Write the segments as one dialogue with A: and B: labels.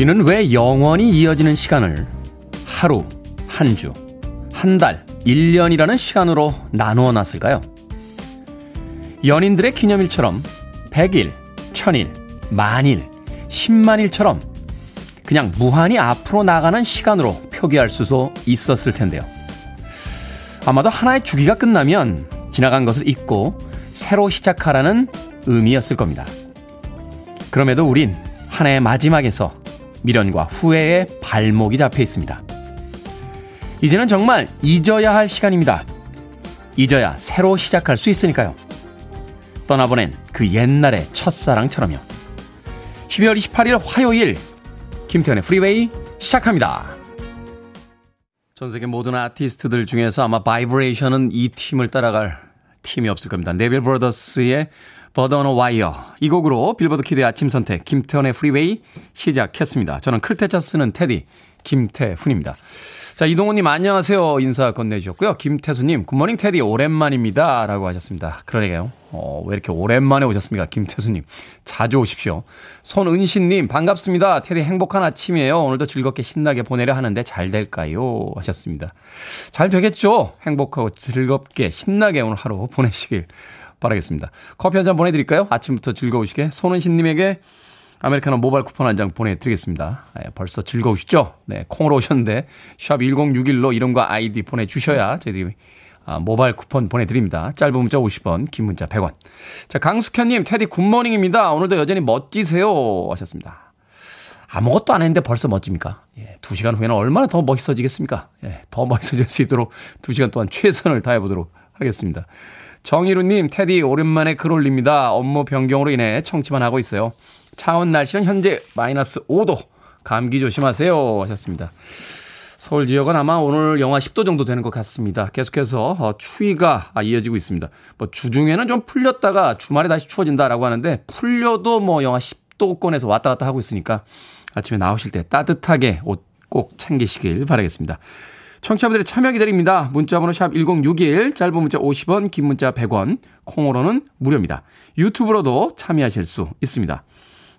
A: 우리는 왜 영원히 이어지는 시간을 하루, 한 주, 한 달, 1년이라는 시간으로 나누어 놨을까요? 연인들의 기념일처럼 100일, 1000일, 만일, 10만일처럼 그냥 무한히 앞으로 나가는 시간으로 표기할 수도 있었을 텐데요. 아마도 하나의 주기가 끝나면 지나간 것을 잊고 새로 시작하라는 의미였을 겁니다. 그럼에도 우린 한 해의 마지막에서 미련과 후회의 발목이 잡혀 있습니다. 이제는 정말 잊어야 할 시간입니다. 잊어야 새로 시작할 수 있으니까요. 떠나보낸 그 옛날의 첫사랑처럼요. 12월 28일 화요일 김태훈의 프리웨이 시작합니다. 전 세계 모든 아티스트들 중에서 아마 바이브레이션은 이 팀을 따라갈 팀이 없을 겁니다. 네빌 브라더스의 Bird on a Wire 이 곡으로 빌보드 키드의 아침 선택 김태현의 프리웨이 시작했습니다. 저는 클테차 쓰는 테디 김태훈입니다. 자, 이동훈님 안녕하세요. 인사 건네주셨고요. 김태수님, good morning 테디 오랜만입니다. 라고 하셨습니다. 그러게요. 어, 왜 이렇게 오랜만에 오셨습니까? 김태수님. 자주 오십시오. 손은신님, 반갑습니다. 테디 행복한 아침이에요. 오늘도 즐겁게 신나게 보내려 하는데 잘 될까요? 하셨습니다. 잘 되겠죠? 행복하고 즐겁게 신나게 오늘 하루 보내시길 바라겠습니다. 커피 한 잔 보내드릴까요? 아침부터 즐거우시게. 손은신님에게 아메리카노 모바일 쿠폰 한 장 보내드리겠습니다. 네, 벌써 즐거우시죠? 네, 콩으로 오셨는데 샵 1061로 이름과 아이디 보내주셔야 저희들이 아, 모바일 쿠폰 보내드립니다. 짧은 문자 50원, 긴 문자 100원. 자, 강숙현님, 테디 good morning입니다. 오늘도 여전히 멋지세요. 하셨습니다. 아무것도 안 했는데 벌써 멋집니까? 예, 2시간 후에는 얼마나 더 멋있어지겠습니까? 예, 더 멋있어질 수 있도록 2시간 동안 최선을 다해보도록 하겠습니다. 정희루님, 테디 오랜만에 글 올립니다. 업무 변경으로 인해 청취만 하고 있어요. 차원 날씨는 현재 마이너스 5도. 감기 조심하세요. 하셨습니다. 서울 지역은 아마 오늘 영하 10도 정도 되는 것 같습니다. 계속해서 어, 추위가 이어지고 있습니다. 뭐 주중에는 좀 풀렸다가 주말에 다시 추워진다라고 하는데 풀려도 뭐 영하 10도권에서 왔다 갔다 하고 있으니까 아침에 나오실 때 따뜻하게 옷 꼭 챙기시길 바라겠습니다. 청취자분들의 참여 기다립니다. 문자번호 샵 1061, 짧은 문자 50원, 긴 문자 100원, 콩으로는 무료입니다. 유튜브로도 참여하실 수 있습니다.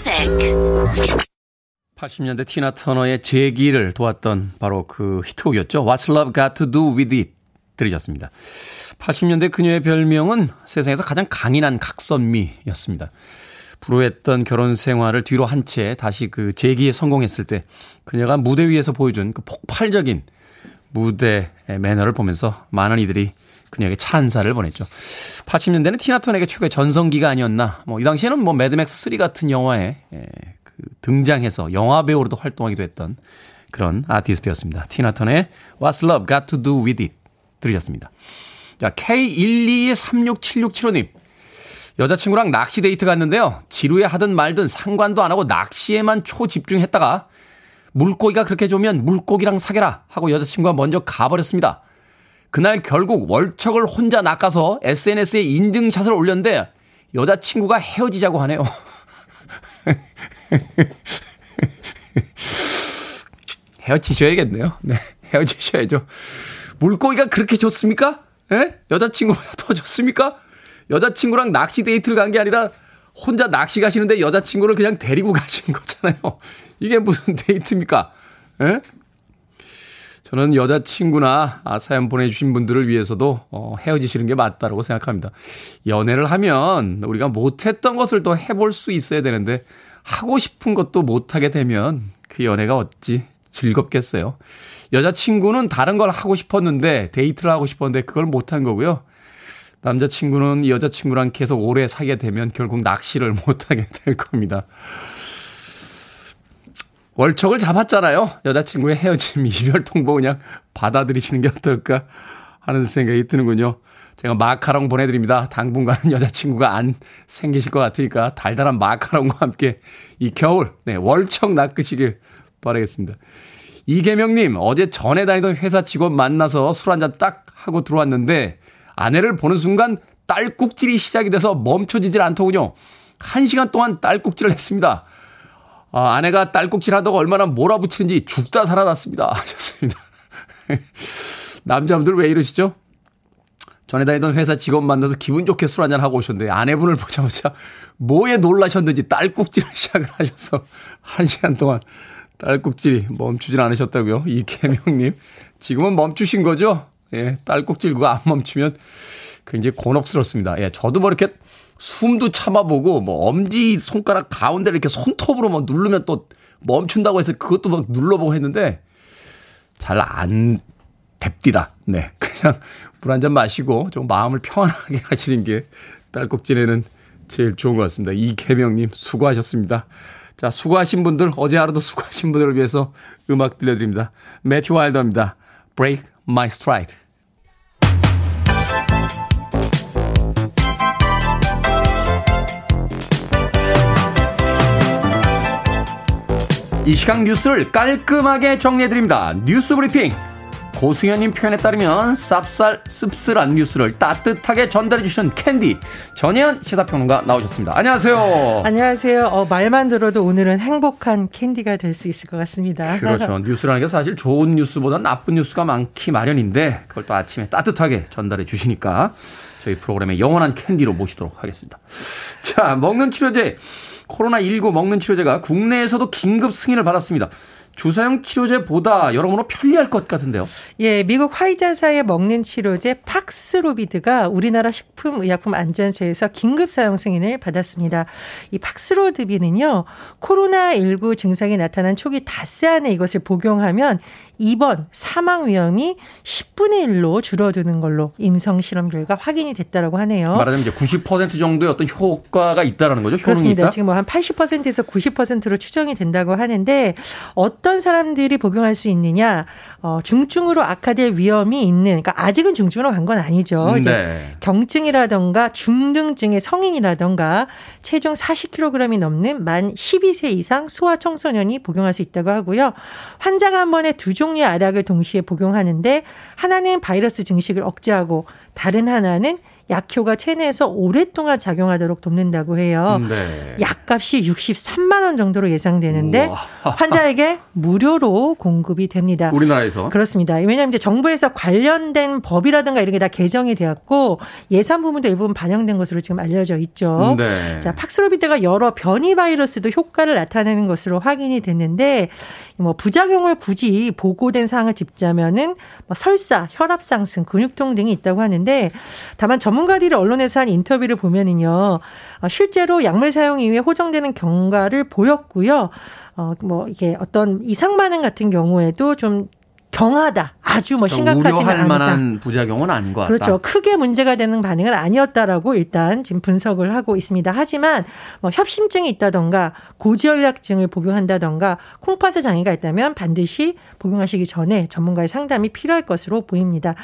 B: music.
A: 80년대 티나 터너의 재기를 도왔던 바로 그 히트곡이었죠. What's Love Got to Do With It 들으셨습니다. 80년대 그녀의 별명은 세상에서 가장 강인한 각선미였습니다. 불우했던 결혼 생활을 뒤로 한 채 다시 그 재기에 성공했을 때 그녀가 무대 위에서 보여준 그 폭발적인 무대 매너를 보면서 많은 이들이 그녀에게 찬사를 보냈죠. 80년대는 티나 터너에게 최고의 전성기가 아니었나. 뭐 이 당시에는 뭐 매드맥스 3 같은 영화에 예, 그 등장해서 영화 배우로도 활동하기도 했던 그런 아티스트였습니다. 티나 터너의 What's Love Got to Do With It 들으셨습니다. 자, K122367675님. 여자친구랑 낚시 데이트 갔는데요. 지루해 하든 말든 상관도 안 하고 낚시에만 초집중했다가 물고기가 그렇게 좋으면 물고기랑 사겨라 하고 여자친구가 먼저 가버렸습니다. 그날 결국 월척을 혼자 낚아서 SNS에 인증샷을 올렸는데 여자친구가 헤어지자고 하네요. 헤어지셔야겠네요. 네, 헤어지셔야죠. 물고기가 그렇게 좋습니까? 예? 여자친구보다 더 좋습니까? 여자친구랑 낚시 데이트를 간 게 아니라 혼자 낚시 가시는데 여자친구를 그냥 데리고 가신 거잖아요. 이게 무슨 데이트입니까? 예? 저는 여자친구나 아, 사연 보내주신 분들을 위해서도 어, 헤어지시는 게 맞다고 생각합니다. 연애를 하면 우리가 못했던 것을 또 해볼 수 있어야 되는데 하고 싶은 것도 못하게 되면 그 연애가 어찌 즐겁겠어요. 여자친구는 다른 걸 하고 싶었는데 데이트를 하고 싶었는데 그걸 못한 거고요. 남자친구는 여자친구랑 계속 오래 사게 되면 결국 낚시를 못하게 될 겁니다. 월척을 잡았잖아요. 여자친구의 헤어짐, 이별 통보 그냥 받아들이시는 게 어떨까 하는 생각이 드는군요. 제가 마카롱 보내드립니다. 당분간은 여자친구가 안 생기실 것 같으니까 달달한 마카롱과 함께 이 겨울, 네, 월척 낚으시길 바라겠습니다. 이계명님, 어제 전에 다니던 회사 직원 만나서 술 한잔 딱 하고 들어왔는데 아내를 보는 순간 딸꾹질이 시작이 돼서 멈춰지질 않더군요. 한 시간 동안 딸꾹질을 했습니다. 아, 아내가 딸꾹질 하다가 얼마나 몰아붙이는지 죽다 살아났습니다. 하셨습니다. 남자분들 왜 이러시죠? 전에 다니던 회사 직원 만나서 기분 좋게 술 한잔 하고 오셨는데 아내분을 보자마자 뭐에 놀라셨는지 딸꾹질을 시작을 하셔서 한 시간 동안 딸꾹질이 멈추질 않으셨다고요. 이계명님. 지금은 멈추신 거죠? 예, 딸꾹질 그거 안 멈추면 굉장히 곤혹스럽습니다. 예, 저도 뭐 이렇게 숨도 참아보고 뭐 엄지 손가락 가운데를 이렇게 손톱으로 막 누르면 또 멈춘다고 해서 그것도 막 눌러보고 했는데 잘 안 됩디다. 네. 그냥 물 한 잔 마시고 좀 마음을 평안하게 하시는 게 딸꾹질에는 제일 좋은 것 같습니다. 이계명님 수고하셨습니다. 자, 수고하신 분들, 어제 하루도 수고하신 분들을 위해서 음악 들려드립니다. 매튜 와일더입니다. Break My Stride. 이 시각 뉴스를 깔끔하게 정리해드립니다. 뉴스 브리핑. 고승현님 표현에 따르면 쌉쌀 씁쓸한 뉴스를 따뜻하게 전달해 주시는 캔디 전혜연 시사평론가 나오셨습니다. 안녕하세요.
C: 안녕하세요. 어, 말만 들어도 오늘은 행복한 캔디가 될 수 있을 것 같습니다.
A: 그렇죠. 뉴스라는 게 사실 좋은 뉴스보다 나쁜 뉴스가 많기 마련인데 그걸 또 아침에 따뜻하게 전달해 주시니까 저희 프로그램의 영원한 캔디로 모시도록 하겠습니다. 자, 먹는 치료제 코로나19 먹는 치료제가 국내에서도 긴급 승인을 받았습니다. 주사용 치료제보다 여러모로 편리할 것 같은데요.
C: 예, 미국 화이자사의 먹는 치료제 팍스로비드가 우리나라 식품의약품안전처에서 긴급 사용 승인을 받았습니다. 이 팍스로비드는요, 코로나19 증상이 나타난 초기 닷새 안에 이것을 복용하면 입원, 사망 위험이 10분의 1로 줄어드는 걸로 임상 실험 결과 확인이 됐다라고 하네요.
A: 말하자면 이제 90% 정도의 어떤 효과가 있다라는 거죠.
C: 그렇습니다.
A: 있다?
C: 지금 뭐 한 80%에서 90%로 추정이 된다고 하는데 어떤 사람들이 복용할 수 있느냐? 어, 중증으로 악화될 위험이 있는 그러니까 아직은 중증으로 간 건 아니죠. 이제
A: 네.
C: 경증이라던가 중등증의 성인이라던가 체중 40kg이 넘는 만 12세 이상 소아 청소년이 복용할 수 있다고 하고요. 환자가 한 번에 두 종 류의 알약을 동시에 복용하는데 하나는 바이러스 증식을 억제하고 다른 하나는 약효가 체내에서 오랫동안 작용하도록 돕는다고 해요.
A: 네.
C: 약값이 63만 원 정도로 예상되는데
A: 우와.
C: 환자에게 무료로 공급이 됩니다.
A: 우리나라에서
C: 그렇습니다. 왜냐하면 이제 정부에서 관련된 법이라든가 이런 게 다 개정이 되었고 예산 부분도 일부분 반영된 것으로 지금 알려져 있죠.
A: 네.
C: 자, 팍스로비드가 여러 변이 바이러스도 효과를 나타내는 것으로 확인이 됐는데 뭐 부작용을 굳이 보고된 사항을 짚자면은 뭐 설사, 혈압 상승, 근육통 등이 있다고 하는데 다만 전문 가들이 언론에서 한 인터뷰를 보면은요. 어, 실제로 약물 사용 이후에 호정되는 경과를 보였고요. 어, 뭐 이게 어떤 이상 반응 같은 경우에도 좀 경하다. 아주 뭐 심각하지는
A: 우려할
C: 않다.
A: 만한 부작용은 아닌 것 같다.
C: 그렇죠. 크게 문제가 되는 반응은 아니었다라고 일단 지금 분석을 하고 있습니다. 하지만 뭐 협심증이 있다던가 고지혈약증을 복용한다던가 콩팥에 장애가 있다면 반드시 복용하시기 전에 전문가의 상담이 필요할 것으로 보입니다.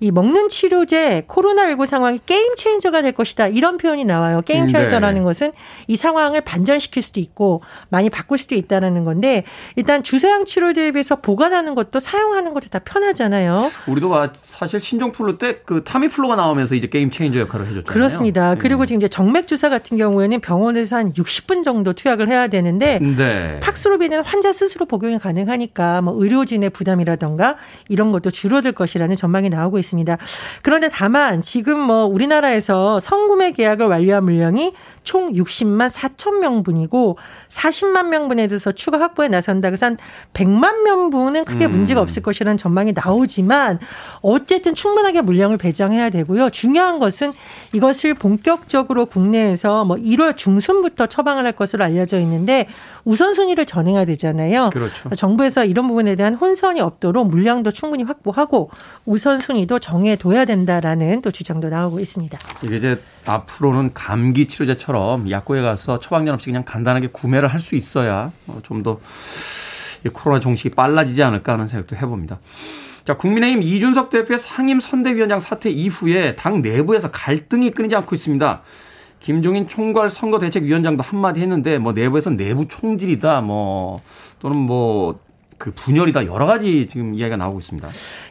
C: 이 먹는 치료제 코로나19 상황이 게임 체인저가 될 것이다. 이런 표현이 나와요. 게임
A: 네.
C: 체인저라는 것은 이 상황을 반전시킬 수도 있고 많이 바꿀 수도 있다라는 건데 일단 주사형 치료제에 비해서 보관하는 것도 사용 하는 것도 다 편하잖아요.
A: 우리도 마- 사실 신종플루 때 그 타미플루가 나오면서 이제 게임 체인저 역할을 해줬잖아요.
C: 그렇습니다.
A: 음.
C: 그리고 지금 이제 정맥 주사 같은 경우에는 병원에서 한 60분 정도 투약을 해야 되는데
A: 네.
C: 팍스로비는 환자 스스로 복용이 가능하니까 뭐 의료진의 부담이라던가 이런 것도 줄어들 것이라는 전망이 나오고 있습니다. 그런데 다만 지금 뭐 우리나라에서 성구매 계약을 완료한 물량이 총 60만 4천 명분이고 40만 명분에 대해서 추가 확보에 나선다. 그래서 한 100만 명분은 크게 문제가 없을 것이라는 전망이 나오지만 어쨌든 충분하게 물량을 배정해야 되고요. 중요한 것은 이것을 본격적으로 국내에서 뭐 1월 중순부터 처방을 할 것으로 알려져 있는데 우선순위를 전해야 되잖아요.
A: 그렇죠.
C: 정부에서 이런 부분에 대한 혼선이 없도록 물량도 충분히 확보하고 우선순위도 정해둬야 된다라는 또 주장도 나오고 있습니다.
A: 이게 이제 앞으로는 감기 치료제처럼 약국에 가서 처방전 없이 그냥 간단하게 구매를 할 수 있어야 어, 좀더 이 코로나 종식이 빨라지지 않을까 하는 생각도 해봅니다. 자, 국민의힘 이준석 대표의 상임 선대위원장 사퇴 이후에 당 내부에서 갈등이 끊이지 않고 있습니다. 김종인 총괄 선거대책위원장도 한마디 했는데 뭐 내부에서 내부 총질이다 뭐 또는 뭐 그 분열이다 여러 가지 지금 이야기가 나오고 있습니다.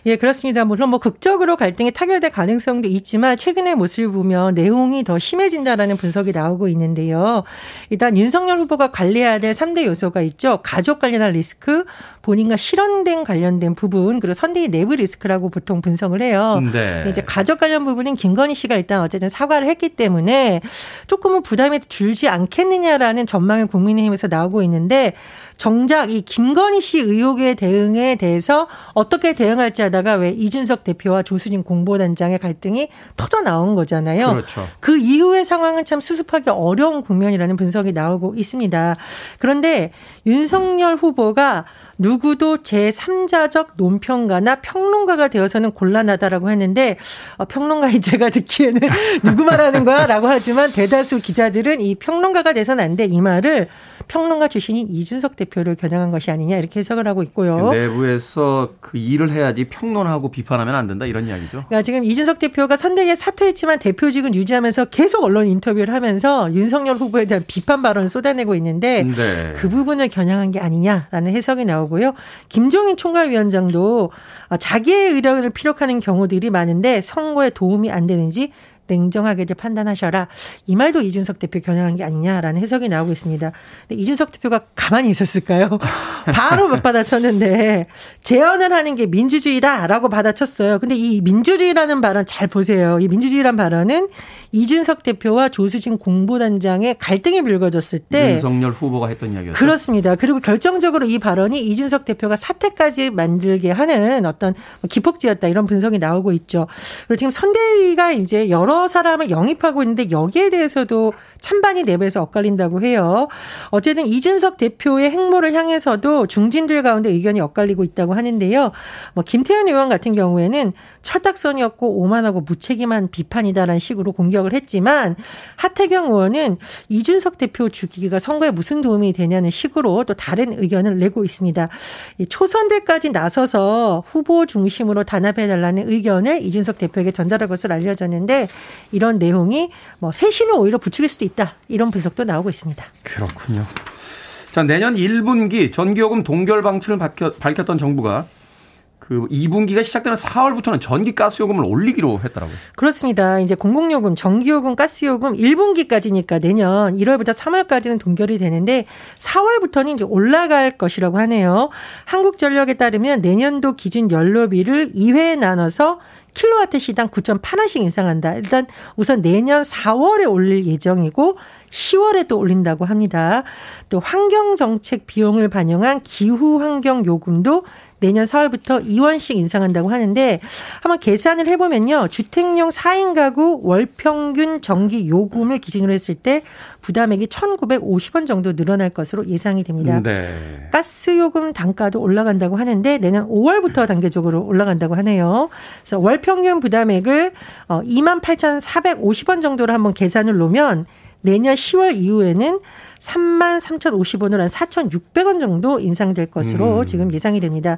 C: 예, 그렇습니다. 물론 뭐 극적으로 갈등이 타결될 가능성도 있지만 최근의 모습을 보면 내용이 더 심해진다라는 분석이 나오고 있는데요. 일단 윤석열 후보가 관리해야 될 3대 요소가 있죠. 가족 관련한 리스크, 본인과 실현된 관련된 부분, 그리고 선대위 내부 리스크라고 보통 분석을 해요.
A: 네.
C: 이제 가족 관련 부분은 김건희 씨가 일단 어쨌든 사과를 했기 때문에 조금은 부담이 줄지 않겠느냐라는 전망이 국민의힘에서 나오고 있는데 정작 이 김건희 씨 의혹의 대응에 대해서 어떻게 대응할지 하다가 왜 이준석 대표와 조수진 공보단장의 갈등이 터져 나온 거잖아요.
A: 그렇죠.
C: 그 이후의 상황은 참 수습하기 어려운 국면이라는 분석이 나오고 있습니다. 그런데 윤석열 후보가 누구도 제3자적 논평가나 평론가가 되어서는 곤란하다라고 했는데 어, 평론가인 제가 듣기에는 누구 말하는 거야? 라고 하지만 대다수 기자들은 이 평론가가 돼서는 안 돼. 이 말을 평론가 출신인 이준석 대표를 겨냥한 것이 아니냐 이렇게 해석을 하고 있고요.
A: 내부에서 그 일을 해야지 평론하고 비판하면 안 된다 이런 이야기죠.
C: 그러니까 지금 이준석 대표가 선대위에 사퇴했지만 대표직은 유지하면서 계속 언론 인터뷰를 하면서 윤석열 후보에 대한 비판 발언을 쏟아내고 있는데
A: 네.
C: 그 부분을 겨냥한 게 아니냐라는 해석이 나오고 요. 김종인 총괄위원장도 어, 자기의 의견을 피력하는 경우들이 많은데 선거에 도움이 안 되는지 냉정하게들 판단하셔라. 이 말도 이준석 대표 겨냥한 게 아니냐라는 해석이 나오고 있습니다. 근데 이준석 대표가 가만히 있었을까요? 바로 못 받아쳤는데 재연을 하는 게 민주주의다라고 받아쳤어요. 근데 이 민주주의라는 발언 잘 보세요. 이 민주주의란 발언은 이준석 대표와 조수진 공보단장의 갈등이 불거졌을 때
A: 윤석열 후보가 했던 이야기였죠.
C: 그렇습니다. 그리고 결정적으로 이 발언이 이준석 대표가 사퇴까지 만들게 하는 어떤 기폭제였다 이런 분석이 나오고 있죠. 그리고 지금 선대위가 이제 여러 사람을 영입하고 있는데 여기에 대해서도 찬반이 내부에서 엇갈린다고 해요. 어쨌든 이준석 대표의 행보를 향해서도 중진들 가운데 의견이 엇갈리고 있다고 하는데요. 뭐 김태현 의원 같은 경우에는 철딱선이었고 오만하고 무책임한 비판이다라는 식으로 공격을 했지만 하태경 의원은 이준석 대표 죽이기가 선거에 무슨 도움이 되냐는 식으로 또 다른 의견을 내고 있습니다. 이 초선들까지 나서서 후보 중심으로 단합해달라는 의견을 이준석 대표에게 전달한 것으로 알려졌는데 이런 내용이 뭐 새신을 오히려 부추길 수도 있다 이런 분석도 나오고 있습니다.
A: 그렇군요. 자, 내년 1분기 전기요금 동결 방침을 밝혔, 밝혔던 정부가 그 2분기가 시작되는 4월부터는 전기 가스 요금을 올리기로 했더라고요.
C: 그렇습니다. 이제 공공 요금, 전기 요금, 가스 요금 1분기까지니까 내년 1월부터 3월까지는 동결이 되는데 4월부터는 이제 올라갈 것이라고 하네요. 한국전력에 따르면 내년도 기준 연료비를 2회에 나눠서 킬로와트 시당 9.8원씩 인상한다. 일단 우선 내년 4월에 올릴 예정이고 10월에 또 올린다고 합니다. 또 환경정책 비용을 반영한 기후환경요금도 내년 4월부터 2원씩 인상한다고 하는데 한번 계산을 해보면요. 주택용 4인 가구 월 평균 전기 요금을 기준으로 했을 때 부담액이 1,950원 정도 늘어날 것으로 예상이 됩니다.
A: 네.
C: 가스 요금 단가도 올라간다고 하는데 내년 5월부터 단계적으로 올라간다고 하네요. 그래서 월 평균 부담액을 28,450원 정도로 한번 계산을 놓으면 내년 10월 이후에는 3만 3,050원으로 한 4,600원 정도 인상될 것으로
A: 음.
C: 지금 예상이 됩니다.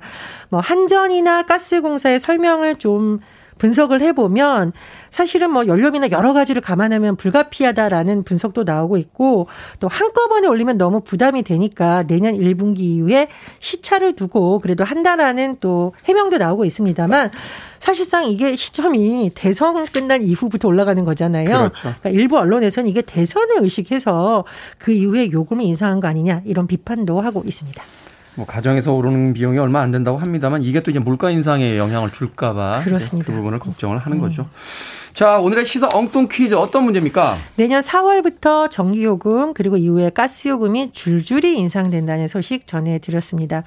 C: 뭐 한전이나 가스공사의 설명을 좀 분석을 해보면 사실은 뭐 연료비나 여러 가지를 감안하면 불가피하다라는 분석도 나오고 있고 또 한꺼번에 올리면 너무 부담이 되니까 내년 1분기 이후에 시차를 두고 그래도 한다라는 또 해명도 나오고 있습니다만 사실상 이게 시점이 대선 끝난 이후부터 올라가는 거잖아요.
A: 그렇죠.
C: 그러니까 일부 언론에서는 이게 대선을 의식해서 그 이후에 요금이 인상한 거 아니냐 이런 비판도 하고 있습니다.
A: 뭐 가정에서 오르는 비용이 얼마 안 된다고 합니다만 이게 또 이제 물가 인상에 영향을 줄까봐 이제
C: 그렇습니다.
A: 그 부분을 걱정을 하는 거죠. 자 오늘의 시사 엉뚱 퀴즈 어떤 문제입니까?
C: 내년 4월부터 전기요금 그리고 이후에 가스요금이 줄줄이 인상된다는 소식 전해드렸습니다.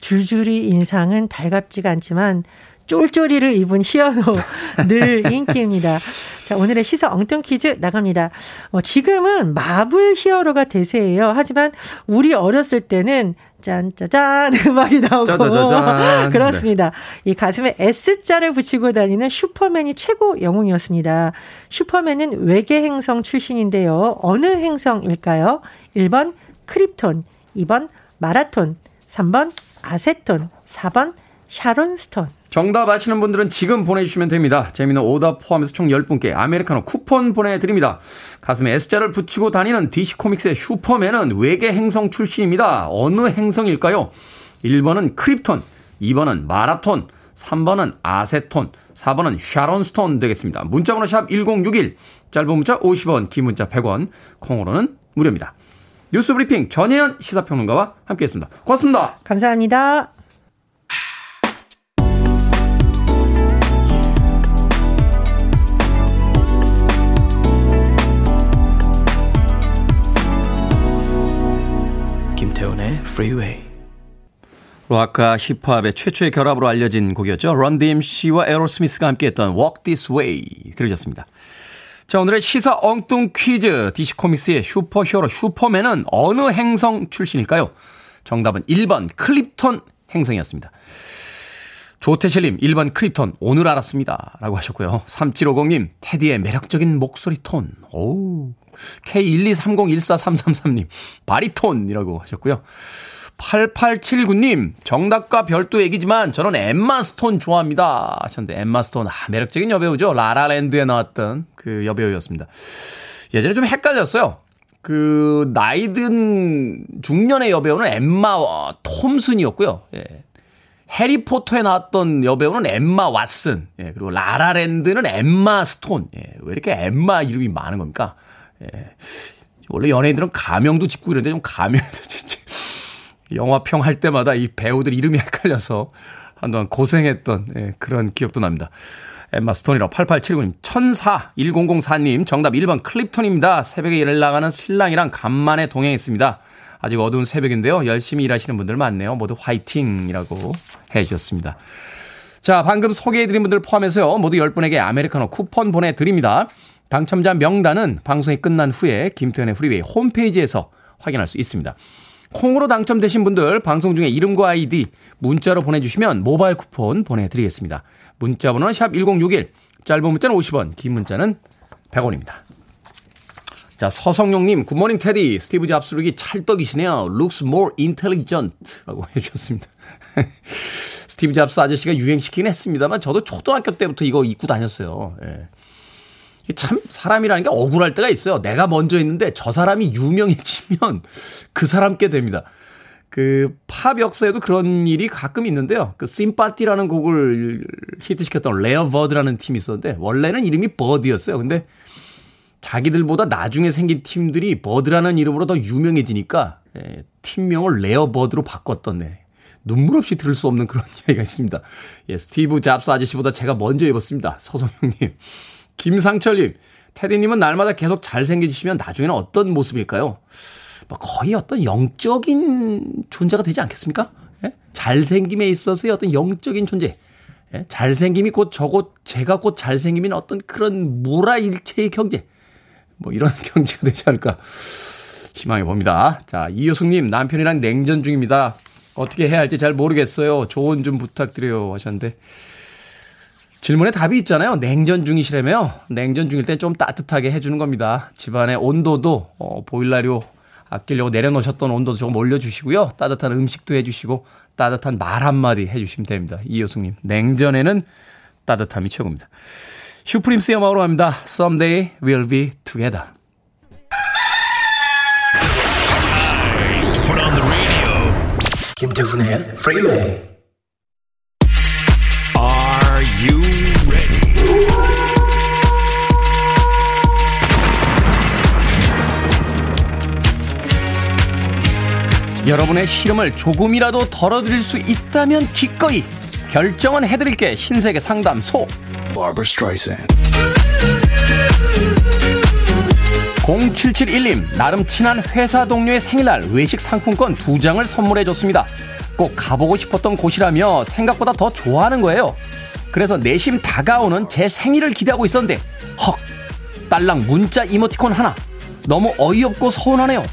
C: 줄줄이 인상은 달갑지가 않지만 쫄쫄이를 입은 희연호 늘 인기입니다. 자, 오늘의 시사 엉뚱 퀴즈 나갑니다. 어, 지금은 마블 히어로가 대세예요. 하지만 우리 어렸을 때는 짠짜잔 음악이 나오고
A: 짜자자잔.
C: 그렇습니다. 이 가슴에 S자를 붙이고 다니는 슈퍼맨이 최고 영웅이었습니다. 슈퍼맨은 외계 행성 출신인데요. 어느 행성일까요? 1번 크립톤, 2번 마라톤, 3번 아세톤, 4번 샤론 스톤.
A: 정답 아시는 분들은 지금 보내주시면 됩니다. 재미는 오답 포함해서 총 10분께 아메리카노 쿠폰 보내드립니다. 가슴에 S자를 붙이고 다니는 DC 코믹스의 슈퍼맨은 외계 행성 출신입니다. 어느 행성일까요? 1번은 크립톤, 2번은 마라톤, 3번은 아세톤, 4번은 샤론스톤 되겠습니다. 문자번호 샵 1061, 짧은 문자 50원, 긴 문자 100원, 콩으로는 무료입니다. 뉴스 브리핑 전혜연 시사평론가와 함께했습니다. 고맙습니다.
C: 감사합니다.
D: 김태훈의 Freeway.
A: 락과 힙합의 최초의 결합으로 알려진 곡이었죠. 런 DMC와 에로스미스가 함께했던 Walk This Way 들으셨습니다. 자 오늘의 시사 엉뚱 퀴즈 DC 코믹스의 슈퍼히어로 슈퍼맨은 어느 행성 출신일까요? 정답은 1번 크립톤 행성이었습니다. 조태실님 1번 크립톤 오늘 알았습니다. 라고 하셨고요. 3750님 테디의 매력적인 목소리 톤. 오 K123014333님 바리톤이라고 하셨고요. 8879님, 정답과 별도 얘기지만 저는 엠마 스톤 좋아합니다. 하셨는데, 엠마 스톤, 아, 매력적인 여배우죠. 라라랜드에 나왔던 그 여배우였습니다. 예전에 좀 헷갈렸어요. 그, 나이든 중년의 여배우는 엠마 톰슨이었고요. 예. 해리포터에 나왔던 여배우는 엠마 왓슨. 예. 그리고 라라랜드는 엠마 스톤. 예. 왜 이렇게 엠마 이름이 많은 겁니까? 예. 원래 연예인들은 가명도 짓고 이런데 좀 가명도 짓지. 영화평 할 때마다 이 배우들 이름이 헷갈려서 한동안 고생했던 예, 그런 기억도 납니다. 엠마 스톤이라 8879님, 천사 1004님, 정답 1번 클립톤입니다. 새벽에 일을 나가는 신랑이랑 간만에 동행했습니다. 아직 어두운 새벽인데요. 열심히 일하시는 분들 많네요. 모두 화이팅이라고 해 주셨습니다. 자, 방금 소개해드린 분들 포함해서요. 모두 10분에게 아메리카노 쿠폰 보내드립니다. 당첨자 명단은 방송이 끝난 후에 김태훈의 프리웨이 홈페이지에서 확인할 수 있습니다. 콩으로 당첨되신 분들 방송 중에 이름과 아이디 문자로 보내주시면 모바일 쿠폰 보내드리겠습니다. 문자 번호는 샵 1061, 짧은 문자는 50원, 긴 문자는 100원입니다. 자, 서성용님, good morning 테디, 스티브 잡스 룩이 찰떡이시네요. looks more intelligent. 라고 해주셨습니다. 스티브 잡스 아저씨가 유행시키긴 했습니다만, 저도 초등학교 때부터 이거 입고 다녔어요. 예. 참 사람이라는 게 억울할 때가 있어요. 내가 먼저 했는데 저 사람이 유명해지면 그 사람 게 됩니다. 그 팝 역사에도 그런 일이 가끔 있는데요. 그 Sympathy라는 곡을 히트시켰던 레어 버드라는 팀이 있었는데 원래는 이름이 버드였어요. 근데 자기들보다 나중에 생긴 팀들이 버드라는 이름으로 더 유명해지니까 예, 팀명을 레어 버드로 바꿨던 네. 눈물 없이 들을 수 없는 그런 이야기가 있습니다. 예, 스티브 잡스 아저씨보다 제가 먼저 입었습니다. 서성형님. 김상철님, 테디님은 날마다 계속 잘생겨지시면 나중에는 어떤 모습일까요? 뭐 거의 어떤 영적인 존재가 되지 않겠습니까? 예? 잘생김에 있어서의 어떤 영적인 존재. 예? 잘생김이 곧 저곳, 제가 곧 잘생김인 어떤 그런 무라일체의 경제. 뭐 이런 경제가 되지 않을까 희망해 봅니다. 자, 이효숙님, 남편이랑 냉전 중입니다. 어떻게 해야 할지 잘 모르겠어요. 조언 좀 부탁드려요. 하셨는데. 질문에 답이 있잖아요. 냉전 중이시라며요. 냉전 중일 때 좀 따뜻하게 해주는 겁니다. 집안의 온도도 어, 보일러료 아끼려고 내려놓으셨던 온도도 조금 올려주시고요. 따뜻한 음식도 해주시고 따뜻한 말 한마디 해주시면 됩니다. 이효숙님. 냉전에는 따뜻함이 최고입니다. 슈프림스의 음악으로 합니다. Someday we'll be together.
D: 김태훈의 Freeway.
E: Are you ready?
A: 여러분의 시름을 조금이라도 덜어드릴 수 있다면 기꺼이 결정은 해드릴게 신세계 상담소
E: Barbara Streisand.
A: 0771님 나름 친한 회사 동료의 생일날 외식 상품권 두 장을 선물해 줬습니다. 꼭 가보고 싶었던 곳이라며 생각보다 더 좋아하는 거예요. 그래서 내심 다가오는 제 생일을 기대하고 있었는데 헉 딸랑 문자 이모티콘 하나. 너무 어이없고 서운하네요.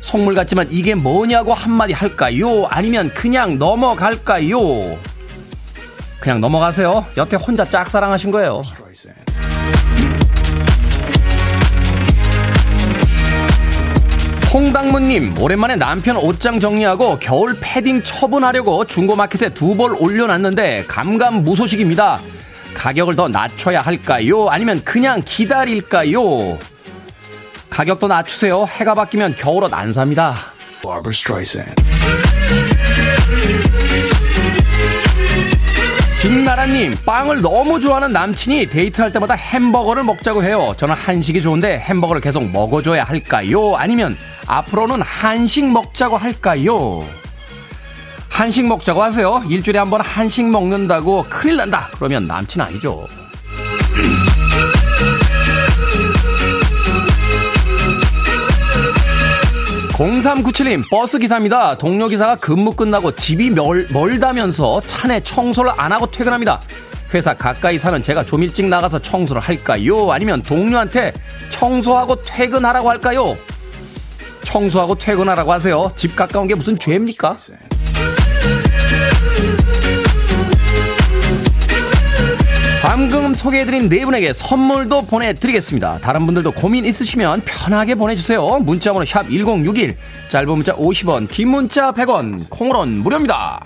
A: 속물 같지만 이게 뭐냐고 한마디 할까요? 아니면 그냥 넘어갈까요 그냥 넘어가세요 여태 혼자 짝사랑하신 거예요 홍당무님, 오랜만에 남편 옷장 정리하고 겨울 패딩 처분하려고 중고마켓에 두 벌 올려놨는데 감감무소식입니다. 가격을 더 낮춰야 할까요? 아니면 그냥 기다릴까요? 가격 더 낮추세요. 해가 바뀌면 겨울옷 안 삽니다. 진나라님, 빵을 너무 좋아하는 남친이 데이트할 때마다 햄버거를 먹자고 해요. 저는 한식이 좋은데 햄버거를 계속 먹어줘야 할까요? 아니면 앞으로는 한식 먹자고 할까요? 한식 먹자고 하세요. 일주일에 한 번 한식 먹는다고 큰일 난다. 그러면 남친 아니죠. 0397님, 버스 기사입니다. 동료 기사가 근무 끝나고 집이 멀, 멀다면서 차내 청소를 안 하고 퇴근합니다. 회사 가까이 사는 제가 좀 일찍 나가서 청소를 할까요? 아니면 동료한테 청소하고 퇴근하라고 할까요? 청소하고 퇴근하라고 하세요. 집 가까운 게 무슨 죄입니까? 방금 소개해드린 네 분에게 선물도 보내드리겠습니다. 다른 분들도 고민 있으시면 편하게 보내주세요. 문자번호 샵 1061, 짧은 문자 50원, 긴 문자 100원, 콩으로는 무료입니다.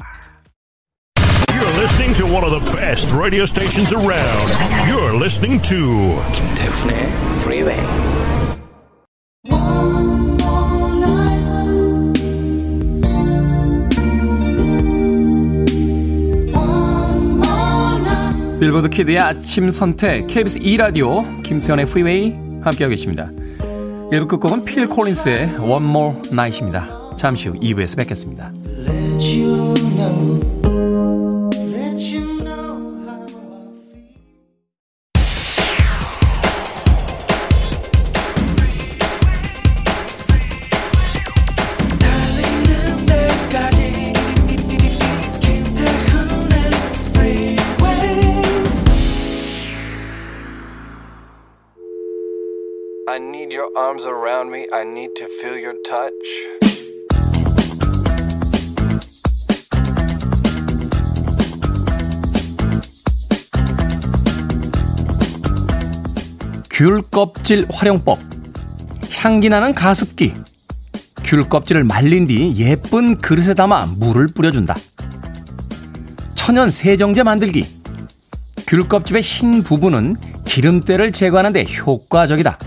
F: You're listening to one of the best radio stations around. You're listening to
D: 김태훈의 Freeway.
A: Billboard Kid의 아침 선택, KBS 2라디오, 김태훈의 프리웨이 함께하고 계십니다. 1부 끝곡은 Phil Collins의 One More Night입니다. 잠시 후 2부에서 뵙겠습니다.
G: Arms around me. I need to feel your touch.
A: 귤 껍질 활용법. 향기 나는 가습기. 귤 껍질을 말린 뒤 예쁜 그릇에 담아 물을 뿌려준다. 천연 세정제 만들기. 귤 껍질의 흰 부분은 기름때를 제거하는데 효과적이다.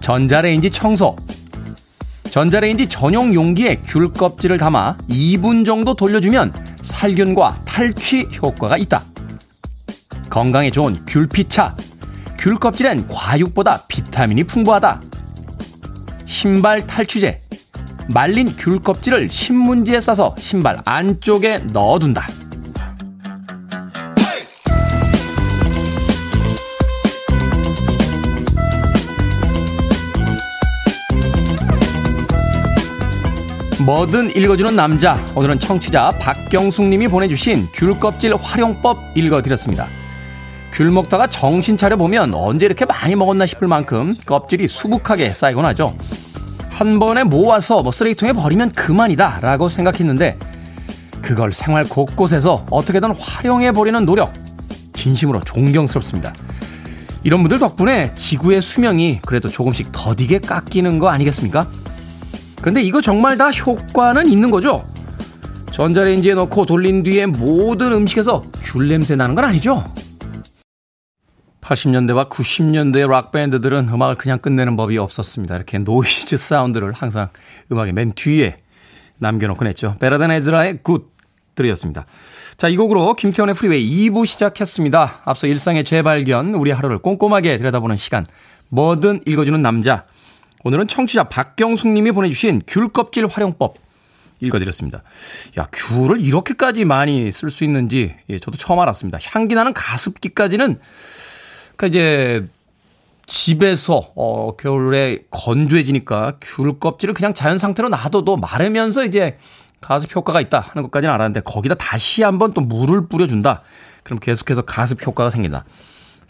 A: 전자레인지 청소. 전자레인지 전용 용기에 귤 껍질을 담아 2분 정도 돌려주면 살균과 탈취 효과가 있다. 건강에 좋은 귤피차. 귤 껍질엔 과육보다 비타민이 풍부하다. 신발 탈취제. 말린 귤 껍질을 신문지에 싸서 신발 안쪽에 넣어둔다. 뭐든 읽어주는 남자. 오늘은 청취자 박경숙 님이 보내주신 귤 껍질 활용법 읽어드렸습니다. 귤 먹다가 정신 차려 보면 언제 이렇게 많이 먹었나 싶을 만큼 껍질이 수북하게 쌓이곤 하죠. 한 번에 모아서 뭐 쓰레기통에 버리면 그만이다 라고 생각했는데 그걸 생활 곳곳에서 어떻게든 활용해 버리는 노력 진심으로 존경스럽습니다. 이런 분들 덕분에 지구의 수명이 그래도 조금씩 더디게 깎이는 거 아니겠습니까? 그런데 이거 정말 다 효과는 있는 거죠? 전자레인지에 넣고 돌린 뒤에 모든 음식에서 귤 냄새 나는 건 아니죠? 80년대와 90년대의 락밴드들은 음악을 그냥 끝내는 법이 없었습니다. 이렇게 노이즈 사운드를 항상 음악의 맨 뒤에 남겨놓곤 했죠. Better Than Ezra의 Good 들으셨습니다. 자, 이 곡으로 김태훈의 프리웨이 2부 시작했습니다. 앞서 일상의 재발견, 우리 하루를 꼼꼼하게 들여다보는 시간, 뭐든 읽어주는 남자. 오늘은 청취자 박경숙 님이 보내주신 귤 껍질 활용법 읽어드렸습니다. 야, 귤을 이렇게까지 많이 쓸 수 있는지, 예, 저도 처음 알았습니다. 향기 나는 가습기까지는, 그 이제, 집에서, 어, 겨울에 건조해지니까 귤 껍질을 그냥 자연 상태로 놔둬도 마르면서 이제 가습 효과가 있다 하는 것까지는 알았는데, 거기다 다시 한번 또 물을 뿌려준다. 그럼 계속해서 가습 효과가 생긴다.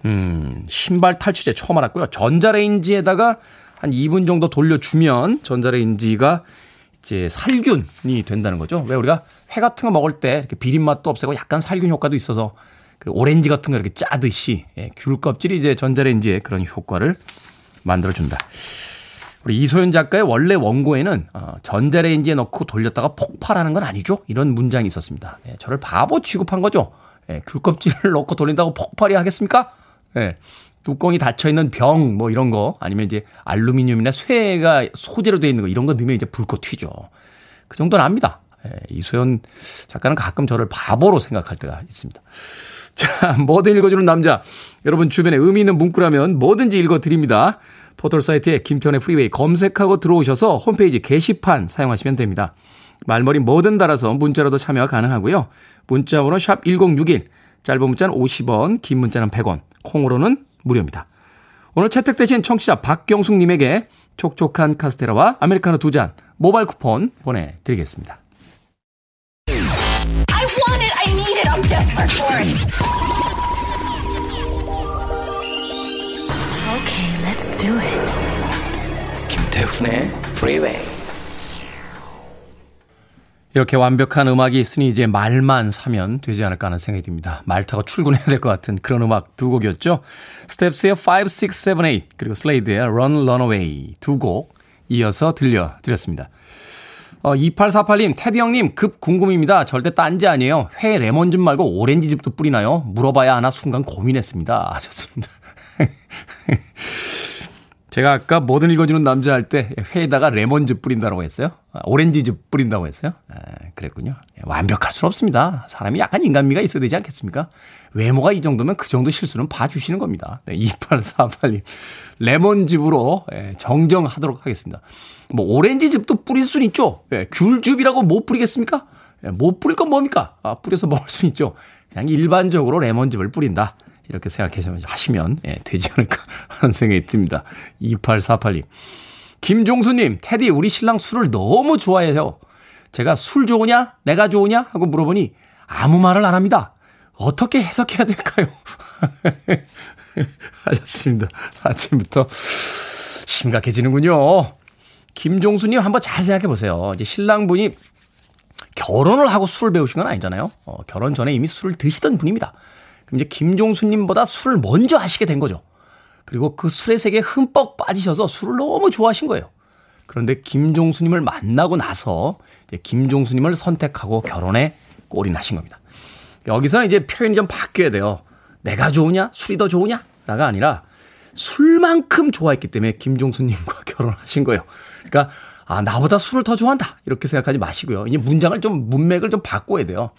A: 음, 신발 탈취제 처음 알았고요. 전자레인지에다가 한 2분 정도 돌려주면 전자레인지가 이제 살균이 된다는 거죠. 왜 우리가 회 같은 거 먹을 때 이렇게 비린 맛도 없애고 약간 살균 효과도 있어서 그 오렌지 같은 거 이렇게 짜듯이 예, 귤 껍질이 이제 전자레인지에 그런 효과를 만들어준다. 우리 이소연 작가의 원래 원고에는 어, 전자레인지에 넣고 돌렸다가 폭발하는 건 아니죠. 이런 문장이 있었습니다. 예, 저를 바보 취급한 거죠. 예, 귤 껍질을 넣고 돌린다고 폭발이 하겠습니까? 예, 뚜껑이 닫혀있는 병, 뭐 이런 거, 아니면 이제 알루미늄이나 쇠가 소재로 되어 있는 거, 이런 거 넣으면 이제 불꽃 튀죠. 그 정도는 압니다. 예, 이소연 작가는 가끔 저를 바보로 생각할 때가 있습니다. 자, 뭐든 읽어주는 남자. 여러분 주변에 의미 있는 문구라면 뭐든지 읽어드립니다. 포털 사이트에 김태훈의 프리웨이 검색하고 들어오셔서 홈페이지 게시판 사용하시면 됩니다. 말머리 뭐든 달아서 문자로도 참여가 가능하고요. 문자번호 샵 1061, 짧은 문자는 50원, 긴 문자는 100원, 콩으로는 무료입니다. 오늘 채택되신 청취자 박경숙님에게 촉촉한 카스테라와 아메리카노 두 잔 모바일 쿠폰 보내드리겠습니다.
B: I want it. I need it. I'm desperate for it. Okay, let's do it.
D: 김태훈의 Freeway.
A: 이렇게 완벽한 음악이 있으니 이제 말만 사면 되지 않을까 하는 생각이 듭니다. 말 타고 출근해야 될 것 같은 그런 음악 두 곡이었죠. Steps의 5, 6, 7, 8 그리고 Slade의 Run, Runaway 두 곡 이어서 들려드렸습니다. 어, 2848님, 테디 형님, 급 궁금입니다. 절대 딴지 아니에요. 회 레몬즙 말고 오렌지즙도 뿌리나요? 물어봐야 하나 순간 고민했습니다. 하셨습니다. 제가 아까 뭐든 읽어주는 남자 할 때 회에다가 레몬즙 뿌린다고 했어요. 아, 오렌지즙 뿌린다고 했어요. 아, 그랬군요. 예, 완벽할 수는 없습니다. 사람이 약간 인간미가 있어야 되지 않겠습니까? 외모가 이 정도면 그 정도 실수는 봐주시는 겁니다. 네, 2848님. 레몬즙으로 예, 정정하도록 하겠습니다. 뭐 오렌지즙도 뿌릴 수는 있죠. 예, 귤즙이라고 못 뿌리겠습니까? 예, 못 뿌릴 건 뭡니까? 아, 뿌려서 먹을 수는 있죠. 그냥 일반적으로 레몬즙을 뿌린다. 이렇게 생각하시면 예, 되지 않을까 하는 생각이 듭니다. 2848님. 김종수님, 테디, 우리 신랑 술을 너무 좋아해요. 제가 술 좋으냐? 내가 좋으냐? 하고 물어보니 아무 말을 안 합니다. 어떻게 해석해야 될까요? 하셨습니다. 아침부터 심각해지는군요. 김종수님 한번 잘 생각해 보세요. 이제 신랑분이 결혼을 하고 술을 배우신 건 아니잖아요. 어, 결혼 전에 이미 술을 드시던 분입니다. 그럼 이제 김종수님보다 술을 먼저 하시게 된 거죠. 그리고 그 술의 세계에 흠뻑 빠지셔서 술을 너무 좋아하신 거예요. 그런데 김종수님을 만나고 나서 김종수님을 선택하고 결혼에 꼴이 나신 겁니다. 여기서는 이제 표현이 좀 바뀌어야 돼요. 내가 좋으냐? 술이 더 좋으냐? 라가 아니라 술만큼 좋아했기 때문에 김종수님과 결혼하신 거예요. 그러니까 아 나보다 술을 더 좋아한다 이렇게 생각하지 마시고요. 이제 문장을 좀 문맥을 좀 바꿔야 돼요.